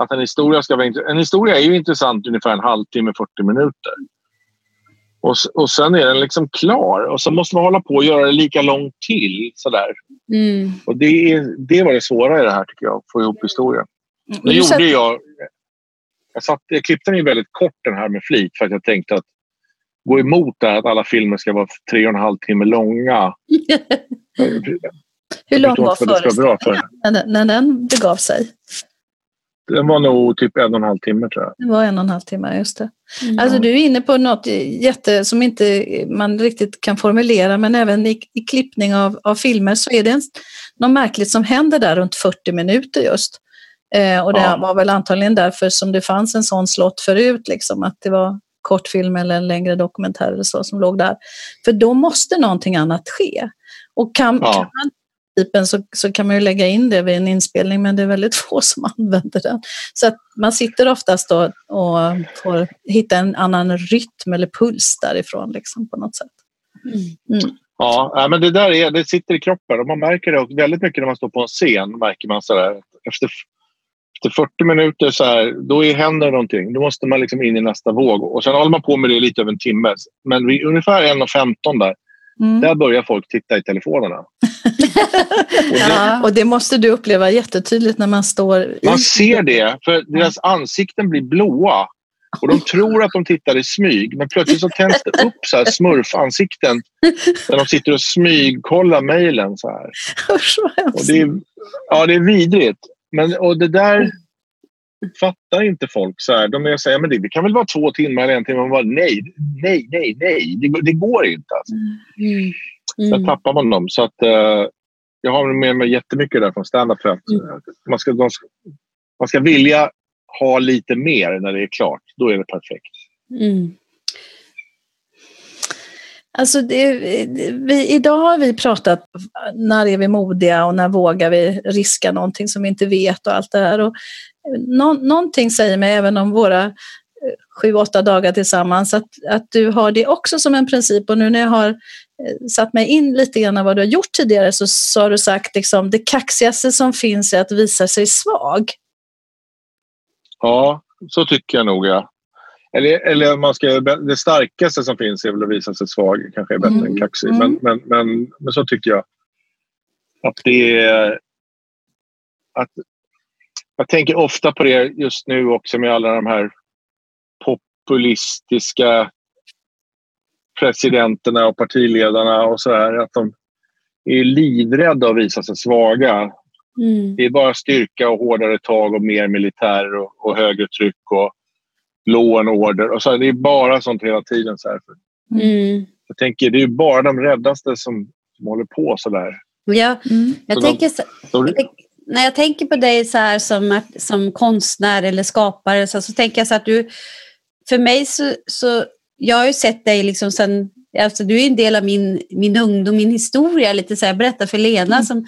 att en historia ska vara En historia är ju intressant ungefär en halvtimme, 40 minuter. Och, och sen är den liksom klar och så måste man hålla på och göra det lika långt till. Sådär. Mm. Och det, är, det var det svåra i det här tycker jag, att få ihop historien. Mm. Det gjorde jag. Jag, satt, jag klippte den väldigt kort den här med flit för att jag tänkte att gå emot det här att alla filmer ska vara tre och en halv timme långa. Hur lång var föreställningen när, när den begav sig? Den var nog typ en och en halv timme tror jag. Det var en och en halv timme, just det. Mm. Alltså du är inne på något jätte som inte man riktigt kan formulera men även i, i klippning av, av filmer så är det en, något märkligt som händer där runt 40 minuter just. Eh, och det ja. var väl antagligen därför som det fanns en sån slott förut, liksom, att det var kortfilm eller en längre dokumentär eller så som låg där. För då måste någonting annat ske. Och kan, ja. kan man principen så, så kan man ju lägga in det vid en inspelning men det är väldigt få som använder den. Så att man sitter oftast då och får hitta en annan rytm eller puls därifrån liksom, på något sätt. Mm. Mm. Ja, men det där är, det sitter i kroppen och man märker det väldigt mycket när man står på en scen. märker man så där, efter, efter 40 minuter så här, då händer det någonting. Då måste man liksom in i nästa våg. Och sen håller man på med det lite över en timme. Men vid ungefär 1.15 där, Mm. Där börjar folk titta i telefonerna. och, det, ja, och det måste du uppleva jättetydligt när man står i... Man ser det, för deras ansikten blir blåa. Och de tror att de tittar i smyg, men plötsligt så tänds det upp så här smurfansikten när de sitter och smygkollar mejlen. Så här. Och det är, ja, det är vidrigt. Men, och det där fattar inte folk. så här. De är säger men det, det kan väl vara två timmar eller en timme. Man bara, nej, nej, nej, nej. Det, det går inte. Alltså. Mm. Mm. Så tappar man dem. Så att, uh, jag har med mig jättemycket där från standup för att mm. man, ska, ska, man ska vilja ha lite mer när det är klart. Då är det perfekt. Mm. Alltså det, vi, idag har vi pratat när är vi modiga och när vågar vi riska någonting som vi inte vet och allt det här. Och nå, någonting säger mig även om våra eh, sju, åtta dagar tillsammans att, att du har det också som en princip och nu när jag har eh, satt mig in lite grann av vad du har gjort tidigare så, så har du sagt liksom det kaxigaste som finns är att visa sig svag. Ja, så tycker jag nog ja. Eller, eller man ska, det starkaste som finns är väl att visa sig svag, kanske är bättre mm. än kaxig. Mm. Men, men, men, men så tycker jag. Att det är... Att, jag tänker ofta på det just nu också med alla de här populistiska presidenterna och partiledarna och så här. Att de är livrädda att visa sig svaga. Mm. Det är bara styrka och hårdare tag och mer militär och, och högre tryck och law and order. Och så, det är bara sånt hela tiden. Så här. Mm. Jag tänker, det är bara de räddaste som, som håller på så där. Ja, mm. jag, så tänker, så, jag tänker, när jag tänker på dig så här som, som konstnär eller skapare så, så tänker jag så att du, för mig så, så jag har ju sett dig liksom sen, alltså du är en del av min, min ungdom, min historia, lite så här, berätta för Lena, mm. som,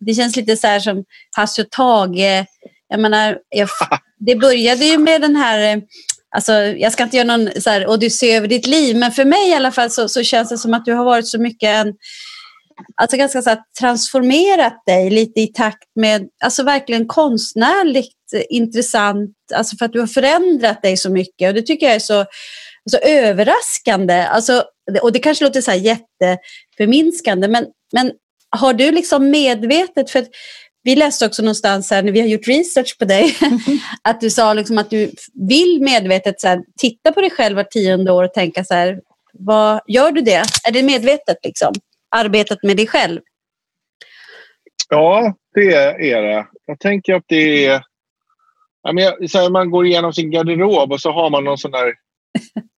det känns lite så här som Hasse och Tage, jag menar, jag, det började ju med den här Alltså, jag ska inte göra någon så här, odyssé över ditt liv, men för mig i alla fall så, så känns det som att du har varit så mycket en, alltså ganska så här, transformerat dig lite i takt med, alltså verkligen konstnärligt intressant, alltså för att du har förändrat dig så mycket och det tycker jag är så, så överraskande. Alltså, och det kanske låter så här jätteförminskande, men, men har du liksom medvetet, för vi läste också någonstans här, när vi har gjort research på dig, att du sa liksom att du vill medvetet så här, titta på dig själv var tionde år och tänka så här, vad, gör du det? Är det medvetet liksom? Arbetet med dig själv? Ja, det är det. Jag tänker att det är... Så här, man går igenom sin garderob och så har man någon sån där...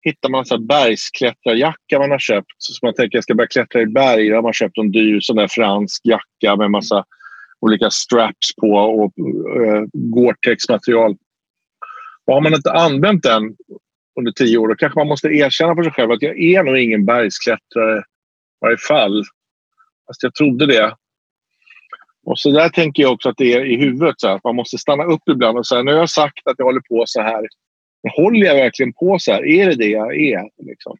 hittar man en bergsklättrarjacka man har köpt. Så man tänker jag ska börja klättra i berg. Då har man köpt en dyr sån där fransk jacka med massa olika straps på och eh, Gore-Tex-material. har man inte använt den under tio år då kanske man måste erkänna för sig själv att jag är nog ingen bergsklättrare i varje fall. Fast jag trodde det. Och så där tänker jag också att det är i huvudet. Så att man måste stanna upp ibland och säga nu har jag sagt att jag håller på så här. Men håller jag verkligen på så här? Är det det jag är? Liksom?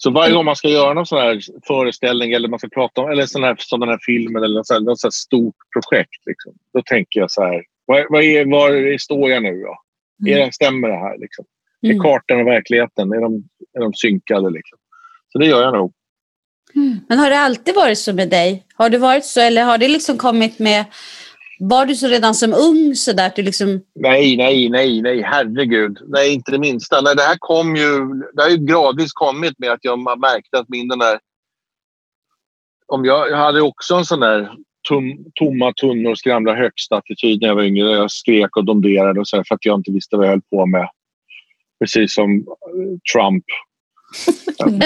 Så varje gång man ska göra någon sån här föreställning eller man ska prata om eller sån här, som den här filmen eller något sånt, något sånt stort projekt. Liksom, då tänker jag så här, vad, vad är, var står jag nu då? Mm. Är det, stämmer det här? Liksom? Mm. Är kartan och verkligheten, är de, är de synkade? Liksom? Så det gör jag nog. Mm. Men har det alltid varit så med dig? Har det varit så eller har det liksom kommit med var du så redan som ung så där att du liksom... Nej, nej, nej, nej, herregud. Nej, inte det minsta. Nej, det här kom ju... Det har ju gradvis kommit med att jag märkte att min den där... Om jag, jag hade också en sån där tom, tomma tunnor skramlar högst attityd när jag var yngre. Jag skrek och domderade och så för att jag inte visste vad jag höll på med. Precis som eh, Trump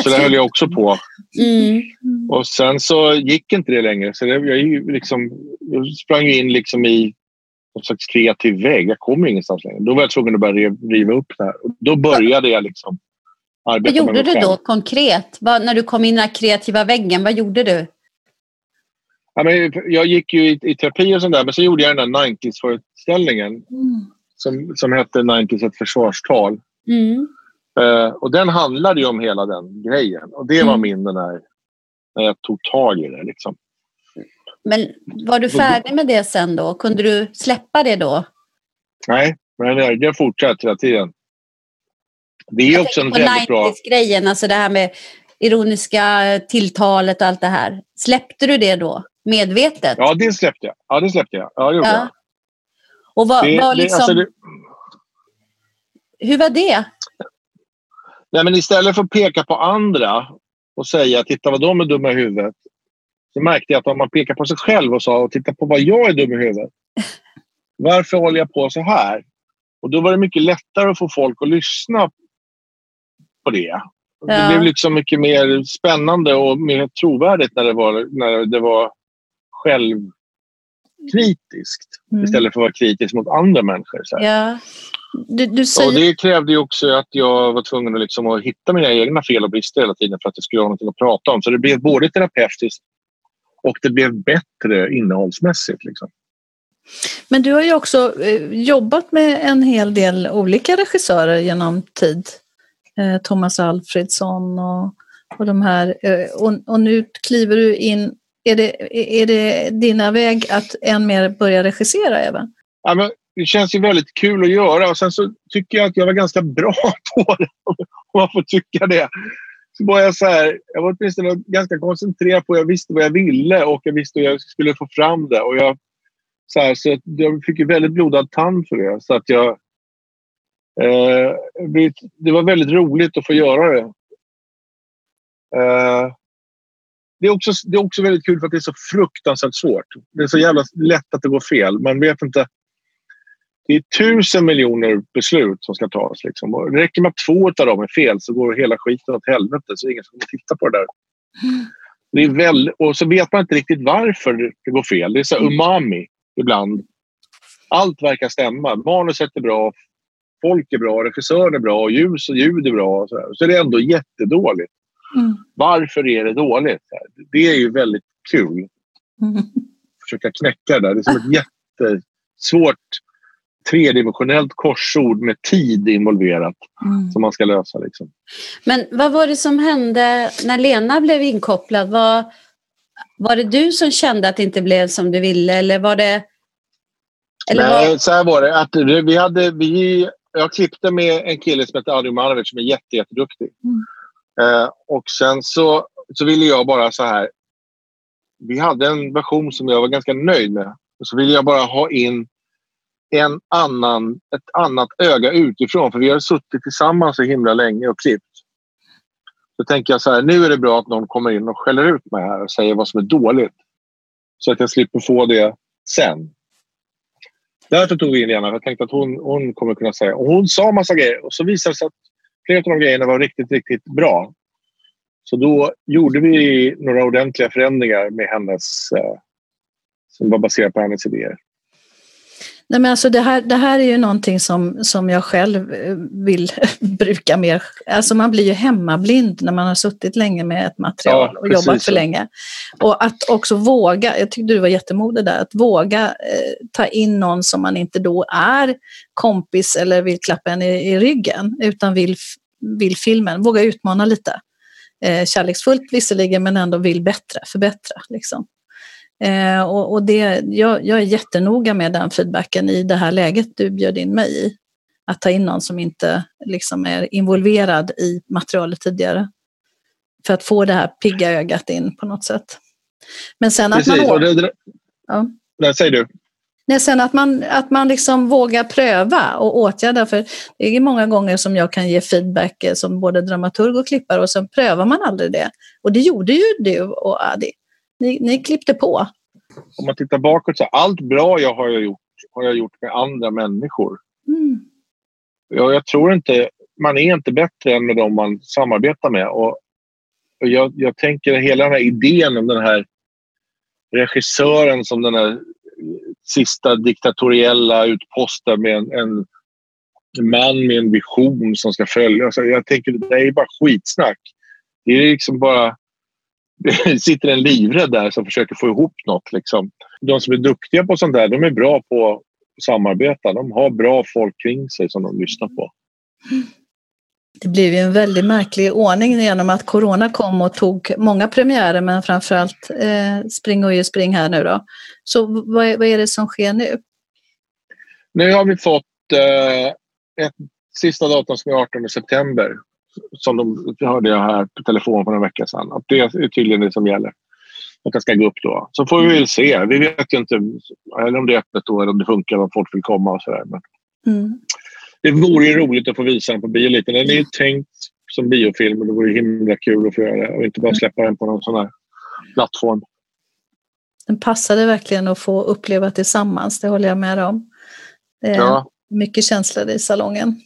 så det höll jag också på. Mm. Och sen så gick inte det längre. Så det, jag, liksom, jag sprang in liksom i någon slags kreativ väg. Jag kommer ingenstans längre. Då var jag tvungen att börja riva upp det här. Då började jag liksom arbeta Vad gjorde du då konkret? Vad, när du kom in i den här kreativa väggen, vad gjorde du? Ja, men jag gick ju i, i terapi och sånt där, men så gjorde jag den där 90s-föreställningen mm. som, som hette 90s ett försvarstal. Mm. Uh, och den handlade ju om hela den grejen. Och det var mm. min den här, när jag tog tag i det. Liksom. Men var du färdig med det sen då? Kunde du släppa det då? Nej, men det har fortsatt hela tiden. Det är jag också en väldigt bra... grejen alltså det här med ironiska tilltalet och allt det här. Släppte du det då? Medvetet? Ja, det släppte jag. Ja, det släppte jag. Ja, det gjorde ja. jag. Och vad, det, vad liksom... Det, alltså det... Hur var det? Nej, men istället för att peka på andra och säga titta vad de är dumma i huvudet. Så märkte jag att om man pekar på sig själv och sa titta på vad jag är dum i huvudet. Varför håller jag på så här? Och då var det mycket lättare att få folk att lyssna på det. Ja. Det blev liksom mycket mer spännande och mer trovärdigt när det var, när det var självkritiskt mm. istället för att vara kritisk mot andra människor. Så ja. Du, du säger... Och det krävde ju också att jag var tvungen att, liksom att hitta mina egna fel och brister hela tiden för att det skulle ha något att prata om. Så det blev både terapeutiskt och det blev bättre innehållsmässigt. Liksom. Men du har ju också eh, jobbat med en hel del olika regissörer genom tid. Eh, Thomas Alfredsson och, och de här. Eh, och, och, nu kliver du in. Är det, är det dina väg att än mer börja regissera även? Ja, men det känns ju väldigt kul att göra och sen så tycker jag att jag var ganska bra på det. Om man får tycka det. Så var jag så här, jag var åtminstone ganska koncentrerad på att jag visste vad jag ville och jag visste hur jag skulle få fram det. Och jag, så här, så jag fick ju väldigt blodad tand för det. Så att jag, eh, det var väldigt roligt att få göra det. Eh, det, är också, det är också väldigt kul för att det är så fruktansvärt svårt. Det är så jävla lätt att det går fel. Man vet inte det är tusen miljoner beslut som ska tas. Liksom. Och räcker med att två av dem är fel så går hela skiten åt helvete. Så ingen ska titta på det där. Det är väl, och så vet man inte riktigt varför det går fel. Det är så umami ibland. Allt verkar stämma. Manuset är bra, folk är bra, regissören är bra, ljus och ljud är bra. Och så, så är det ändå jättedåligt. Mm. Varför är det dåligt? Det är ju väldigt kul. Mm. Försöka knäcka det där. Det är som ett jättesvårt tredimensionellt korsord med tid involverat mm. som man ska lösa. Liksom. Men vad var det som hände när Lena blev inkopplad? Var, var det du som kände att det inte blev som du ville eller var det... Eller Nej, var... så här var det. Att vi hade, vi, jag klippte med en kille som heter Adrian Manovic som är jätte, jätteduktig. Mm. Eh, och sen så, så ville jag bara så här... Vi hade en version som jag var ganska nöjd med. Och så ville jag bara ha in en annan, ett annat öga utifrån. För vi har suttit tillsammans så himla länge och klippt. Så tänker jag så här, nu är det bra att någon kommer in och skäller ut mig här och säger vad som är dåligt. Så att jag slipper få det sen. Därför tog vi in Lena. Jag tänkte att hon, hon kommer kunna säga. Och hon sa massa grejer och så visade det sig att flera av de grejerna var riktigt, riktigt bra. Så då gjorde vi några ordentliga förändringar med hennes, eh, som var baserat på hennes idéer. Nej, men alltså det, här, det här är ju någonting som, som jag själv eh, vill bruka mer. Alltså man blir ju hemmablind när man har suttit länge med ett material ja, och jobbat för länge. Och att också våga, jag tyckte du var jättemodig där, att våga eh, ta in någon som man inte då är kompis eller vill klappa en i, i ryggen, utan vill, vill filmen. Våga utmana lite. Eh, kärleksfullt visserligen, men ändå vill bättre, förbättra. Liksom. Eh, och, och det, jag, jag är jättenoga med den feedbacken i det här läget du bjöd in mig i. Att ta in någon som inte liksom är involverad i materialet tidigare. För att få det här pigga ögat in på något sätt. Men sen att Precis, man... Det, det, ja. Säger du. Nej, sen att man, att man liksom vågar pröva och åtgärda. För det är många gånger som jag kan ge feedback som både dramaturg och klippare och sen prövar man aldrig det. Och det gjorde ju du och Adi. Ni, ni klippte på. Om man tittar bakåt så allt bra jag har gjort har jag gjort med andra människor. Mm. Jag, jag tror inte, man är inte bättre än med dem man samarbetar med. Och, och jag, jag tänker hela den här idén om den här regissören som den här sista diktatoriella utposten med en, en man med en vision som ska följa. Alltså jag tänker det är bara skitsnack. Det är liksom bara det sitter en livrädd där som försöker få ihop något. Liksom. De som är duktiga på sånt där, de är bra på att samarbeta. De har bra folk kring sig som de lyssnar på. Det blev ju en väldigt märklig ordning genom att corona kom och tog många premiärer men framförallt eh, Spring och spring här nu då. Så vad är, vad är det som sker nu? Nu har vi fått eh, ett sista datum som är 18 september som de hörde jag här på telefon för en vecka sedan. Att det är tydligen det som gäller. Att det ska gå upp då. Så får vi väl se. Vi vet ju inte eller om det är öppet då eller om det funkar om folk vill komma och sådär. Men mm. Det vore ju roligt att få visa den på bio lite. Den är ju tänkt som biofilm och det vore himla kul att få göra det och inte bara mm. släppa den på någon sån här plattform. Den passade verkligen att få uppleva tillsammans, det håller jag med om. Det är ja. mycket känslor i salongen.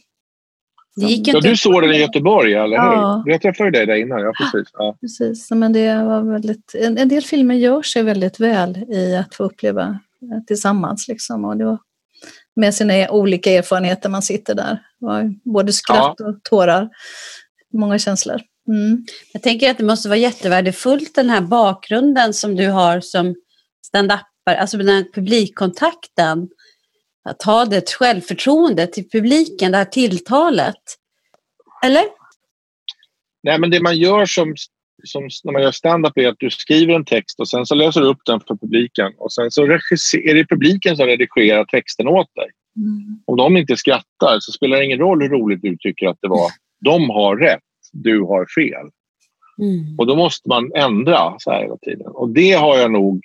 Det gick Ja, inte du såg den i Göteborg, eller Ja. hur? Jag träffade dig där innan. Ja, precis. Ja. Precis, men det var väldigt, en, en del filmer gör sig väldigt väl i att få uppleva eh, tillsammans. Liksom. Och det var med sina olika erfarenheter man sitter där. Både skratt och tårar. Många känslor. Mm. Jag tänker att det måste vara jättevärdefullt den här bakgrunden som du har som stand-upare, alltså den här publikkontakten. Att ha det självförtroendet till publiken, det här tilltalet. Eller? Nej, men det man gör som, som när man gör stand-up är att du skriver en text och sen så läser du upp den för publiken och sen så är det publiken som redigerar texten åt dig. Mm. Om de inte skrattar så spelar det ingen roll hur roligt du tycker att det var. De har rätt, du har fel. Mm. Och då måste man ändra så här hela tiden. Och det har jag nog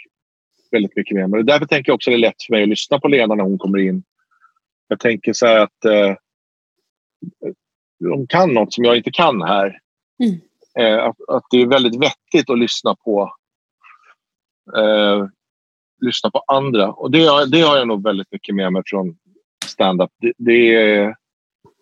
väldigt mycket mig. Och Därför tänker jag också att det är lätt för mig att lyssna på Lena när hon kommer in. Jag tänker så här att eh, de kan något som jag inte kan här. Mm. Eh, att, att det är väldigt vettigt att lyssna på eh, lyssna på andra. Och det, har- det har jag nog väldigt mycket med mig från stand-up. Det, det, är,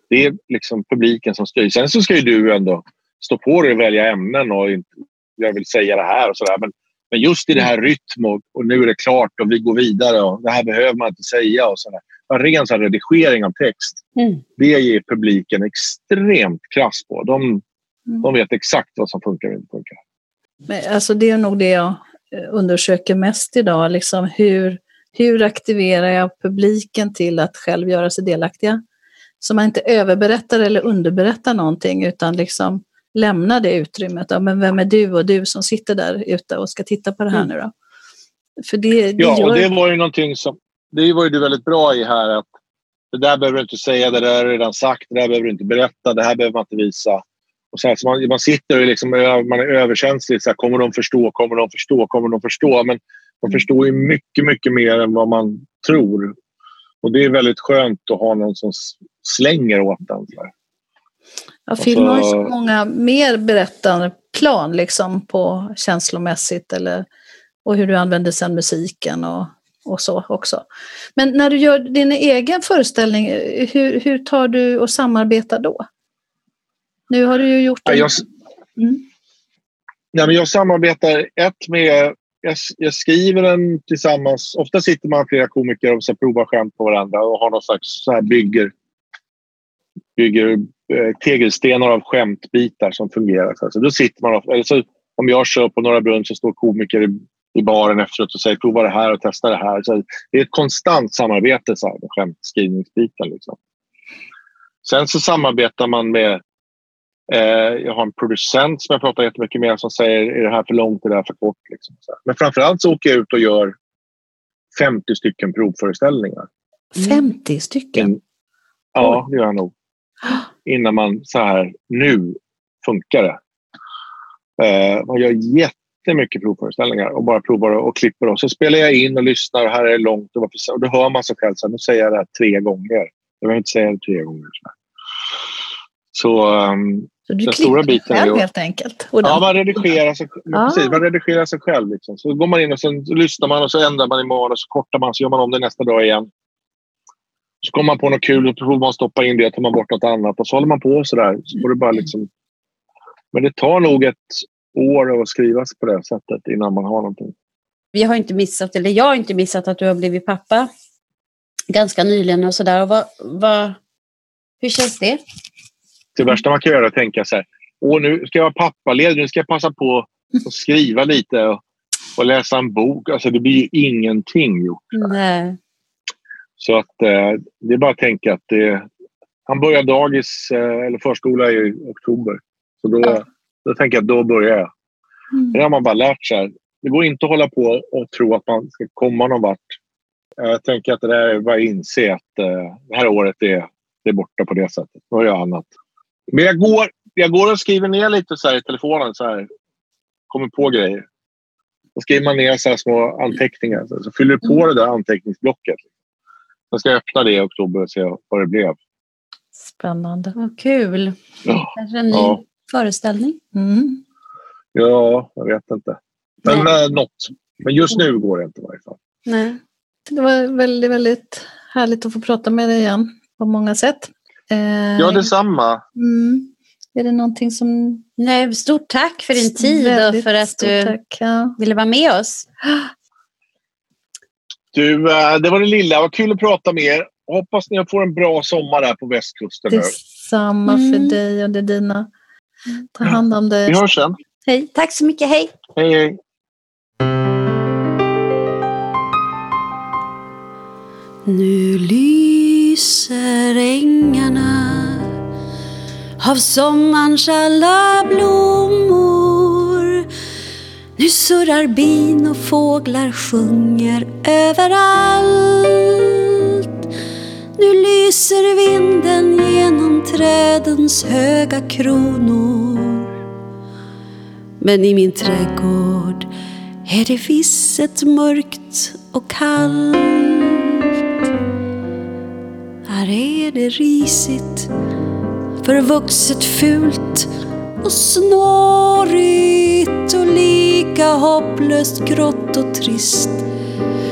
det är liksom publiken som styr. Sen så ska ju du ändå stå på dig och välja ämnen och inte, jag vill säga det här och sådär. Men, men just i det här rytm och, nu är det klart och vi går vidare och det här behöver man inte säga och sådär. En ren så redigering av text, Mm. det ger publiken extremt krass på. De, Mm. de vet exakt vad som funkar och inte funkar. Men, alltså, det är nog det jag eh, undersöker mest idag. Liksom hur, hur aktiverar jag publiken till att själv göra sig delaktiga? Så man inte överberättar eller underberättar någonting utan liksom lämnar det utrymmet. Ja, men vem är du och du som sitter där ute och ska titta på det här Mm. nu då? För det, det Ja, gör... och det var ju någonting som... Det var ju du väldigt bra i här att det där behöver du inte säga, det där är redan sagt, det där behöver du inte berätta, det här behöver man inte visa. Och så här, så man, man sitter och liksom, man är överkänslig. Så här, kommer de förstå? Kommer de förstå? Kommer de förstå? Men de förstår ju mycket, mycket mer än vad man tror. Och det är väldigt skönt att ha någon som slänger åt den. Så här. Ja, film har så många mer berättande plan liksom på känslomässigt eller, och hur du använder sen musiken och, och så också. Men när du gör din egen föreställning, hur, hur tar du och samarbetar då? Nu har du ju gjort Ja, jag, Mm. Nej, men jag samarbetar ett med... Jag, jag skriver den tillsammans. Ofta sitter man flera komiker och så provar skämt på varandra och har någon slags så här bygger, bygger tegelstenar av skämtbitar som fungerar. Så, här. så då sitter man... Eller så, om jag kör på Norra Brunn så står komiker i, i baren efteråt och säger prova det här och testa det här. Så det är ett konstant samarbete så här, med skämtskrivningsbiten. Liksom. Sen så samarbetar man med Eh, jag har en producent som jag pratar jättemycket med som säger är det här för långt, är det här för kort. Liksom. Så här. Men framförallt så åker jag ut och gör 50 stycken provföreställningar. 50 stycken? In, ja, det gör jag nog. Innan man så här, nu funkar det. Eh, man gör jättemycket provföreställningar och bara provar och, och klipper. Och så spelar jag in och lyssnar. Här är det långt. Och, varför, och då hör man sig själv. Så här, nu säger jag det här tre gånger. Jag behöver inte säga det tre gånger. Så, här. så ehm, Så du den stora biten själv helt enkelt? Och Ja, man redigerar sig, Ah. precis, man redigerar sig själv. Liksom. Så går man in och sen lyssnar man och så ändrar man i manus, så kortar man, så gör man om det nästa dag igen. Så kommer man på något kul och så provar man stoppa in det, tar man bort något annat och så håller man på så där. Så får det bara liksom... Men det tar nog ett år att skriva på det sättet innan man har någonting. Vi har inte missat, eller jag har inte missat att du har blivit pappa ganska nyligen och sådär. Och vad, vad, hur känns det? Det värsta man kan göra är att tänka så här, Åh, nu ska jag vara pappaledig, nu ska jag passa på att skriva lite och, och läsa en bok. Alltså det blir ju ingenting gjort. Nej. Så att eh, det är bara att tänka att det, han börjar dagis eh, eller förskola i oktober. Så då, Ja. då tänker jag att då börjar jag. Mm. Det har man bara lärt sig. Det går inte att hålla på och tro att man ska komma någon vart. Jag tänker att det där är bara att inse att eh, det här året är, det är borta på det sättet. Nu har jag annat. Men jag går, jag går och skriver ner lite så här i telefonen. Så här, kommer på grejer. Då skriver man ner så här små anteckningar. Så, så fyller du på det där anteckningsblocket. Sen ska jag öppna det i oktober och se vad det blev. Spännande. Vad kul. Ja, Kanske en ny Ja. föreställning. Mm. ja jag vet inte. Men Nej. eh, något. Men just nu går det inte i varje fall. Nej. Det var väldigt, väldigt härligt att få prata med dig igen på många sätt. Eh, Ja, detsamma. mm. Är det någonting som... Nej, stort tack för din tid och för att du Tack, ja. ville vara med oss. Du, eh, det var det lilla. Vad kul att prata med er. Hoppas ni får en bra sommar här på västkusten. Detsamma Mm. för dig och det dina. Ta hand om dig. Vi hörs sen. Hej. Tack så mycket. Hej. Hej, hej. Nu lyser ängarna av sommarns alla blommor. Nu surrar bin och fåglar sjunger överallt. Nu lyser vinden genom trädens höga kronor. Men i min trädgård är det visset mörkt och kallt. Här är det risigt, förvuxet fult och snårigt och lika hopplöst grått och trist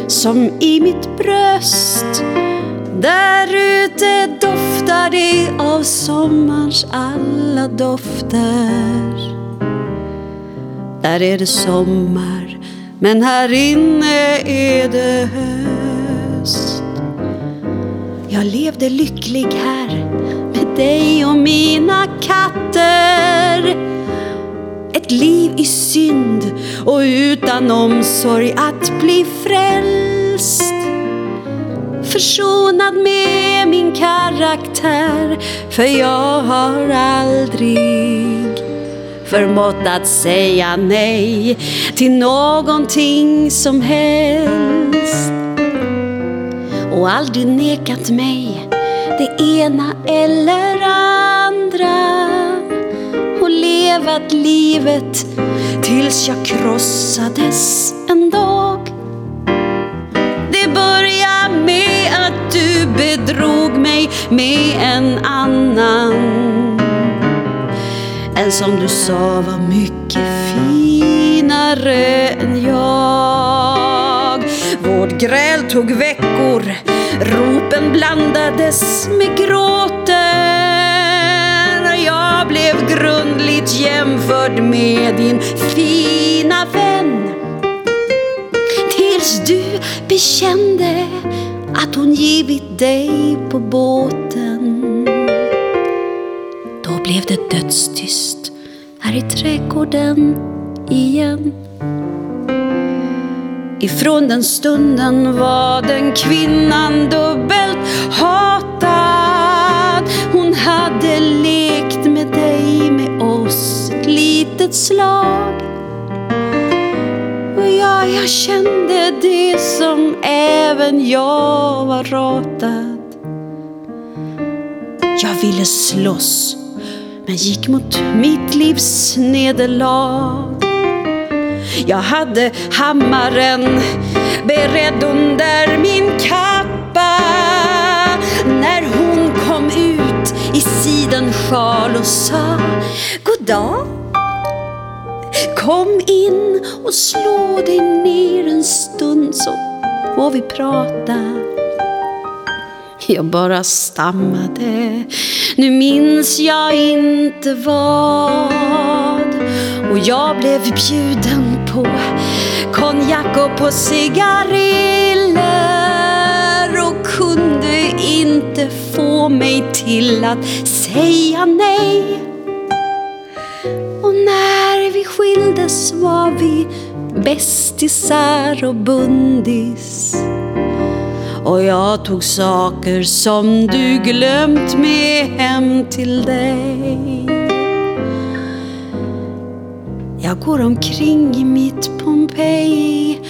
som i mitt bröst. Där ute doftar det av sommarns alla dofter. Där är det sommar, men här inne är det höst. Jag levde lycklig här dig och mina katter. Ett liv i synd och utan omsorg att bli frälst. Försonad med min karaktär, för jag har aldrig förmått att säga nej till någonting som helst och aldrig nekat mig det ena eller andra och levat livet tills jag krossades en dag. Det började med att du bedrog mig med en annan en som du sa var mycket finare än jag. Vårt gräl tog veckor, ropen blandades med gråten. Jag blev grundligt jämförd med din fina vän. Tills du bekände att hon givit dig på båten. Då blev det dödstyst här i trädgården igen. Ifrån den stunden var den kvinnan dubbelt hatad. Hon hade lekt med dig, med oss, ett litet slag. Och ja, jag kände det som även jag var ratad. Jag ville slåss men gick mot mitt livs nederlag. Jag hade hammaren beredd under min kappa när hon kom ut i sidensjal och sa God dag. Kom in och slå dig ner en stund så får vi prata. Jag bara stammade, nu minns jag inte vad. Och jag blev bjuden konjak och på cigariller och kunde inte få mig till att säga nej. Och när vi skildes var vi bästisar och bundis. Och jag tog saker som du glömt med hem till dig. Jag går omkring i mitt Pompeji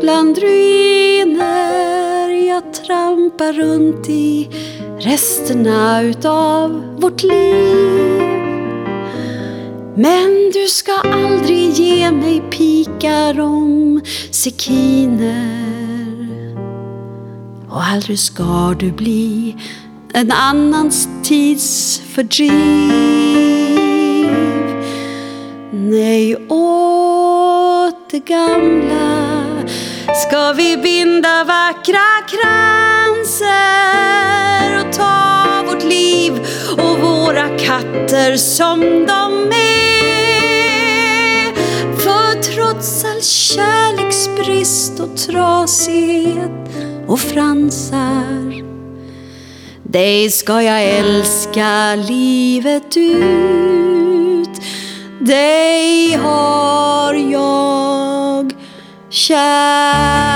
bland ruiner. Jag trampar runt i resterna utav vårt liv. Men du ska aldrig ge mig pikar om sekiner. Och aldrig ska du bli en annans tids fördriv. Nej, åt det gamla ska vi binda vackra kranser och ta vårt liv och våra katter som de är. För trots all kärleksbrist och trasighet och fransar dig ska jag älska livet ut dig har jag kär.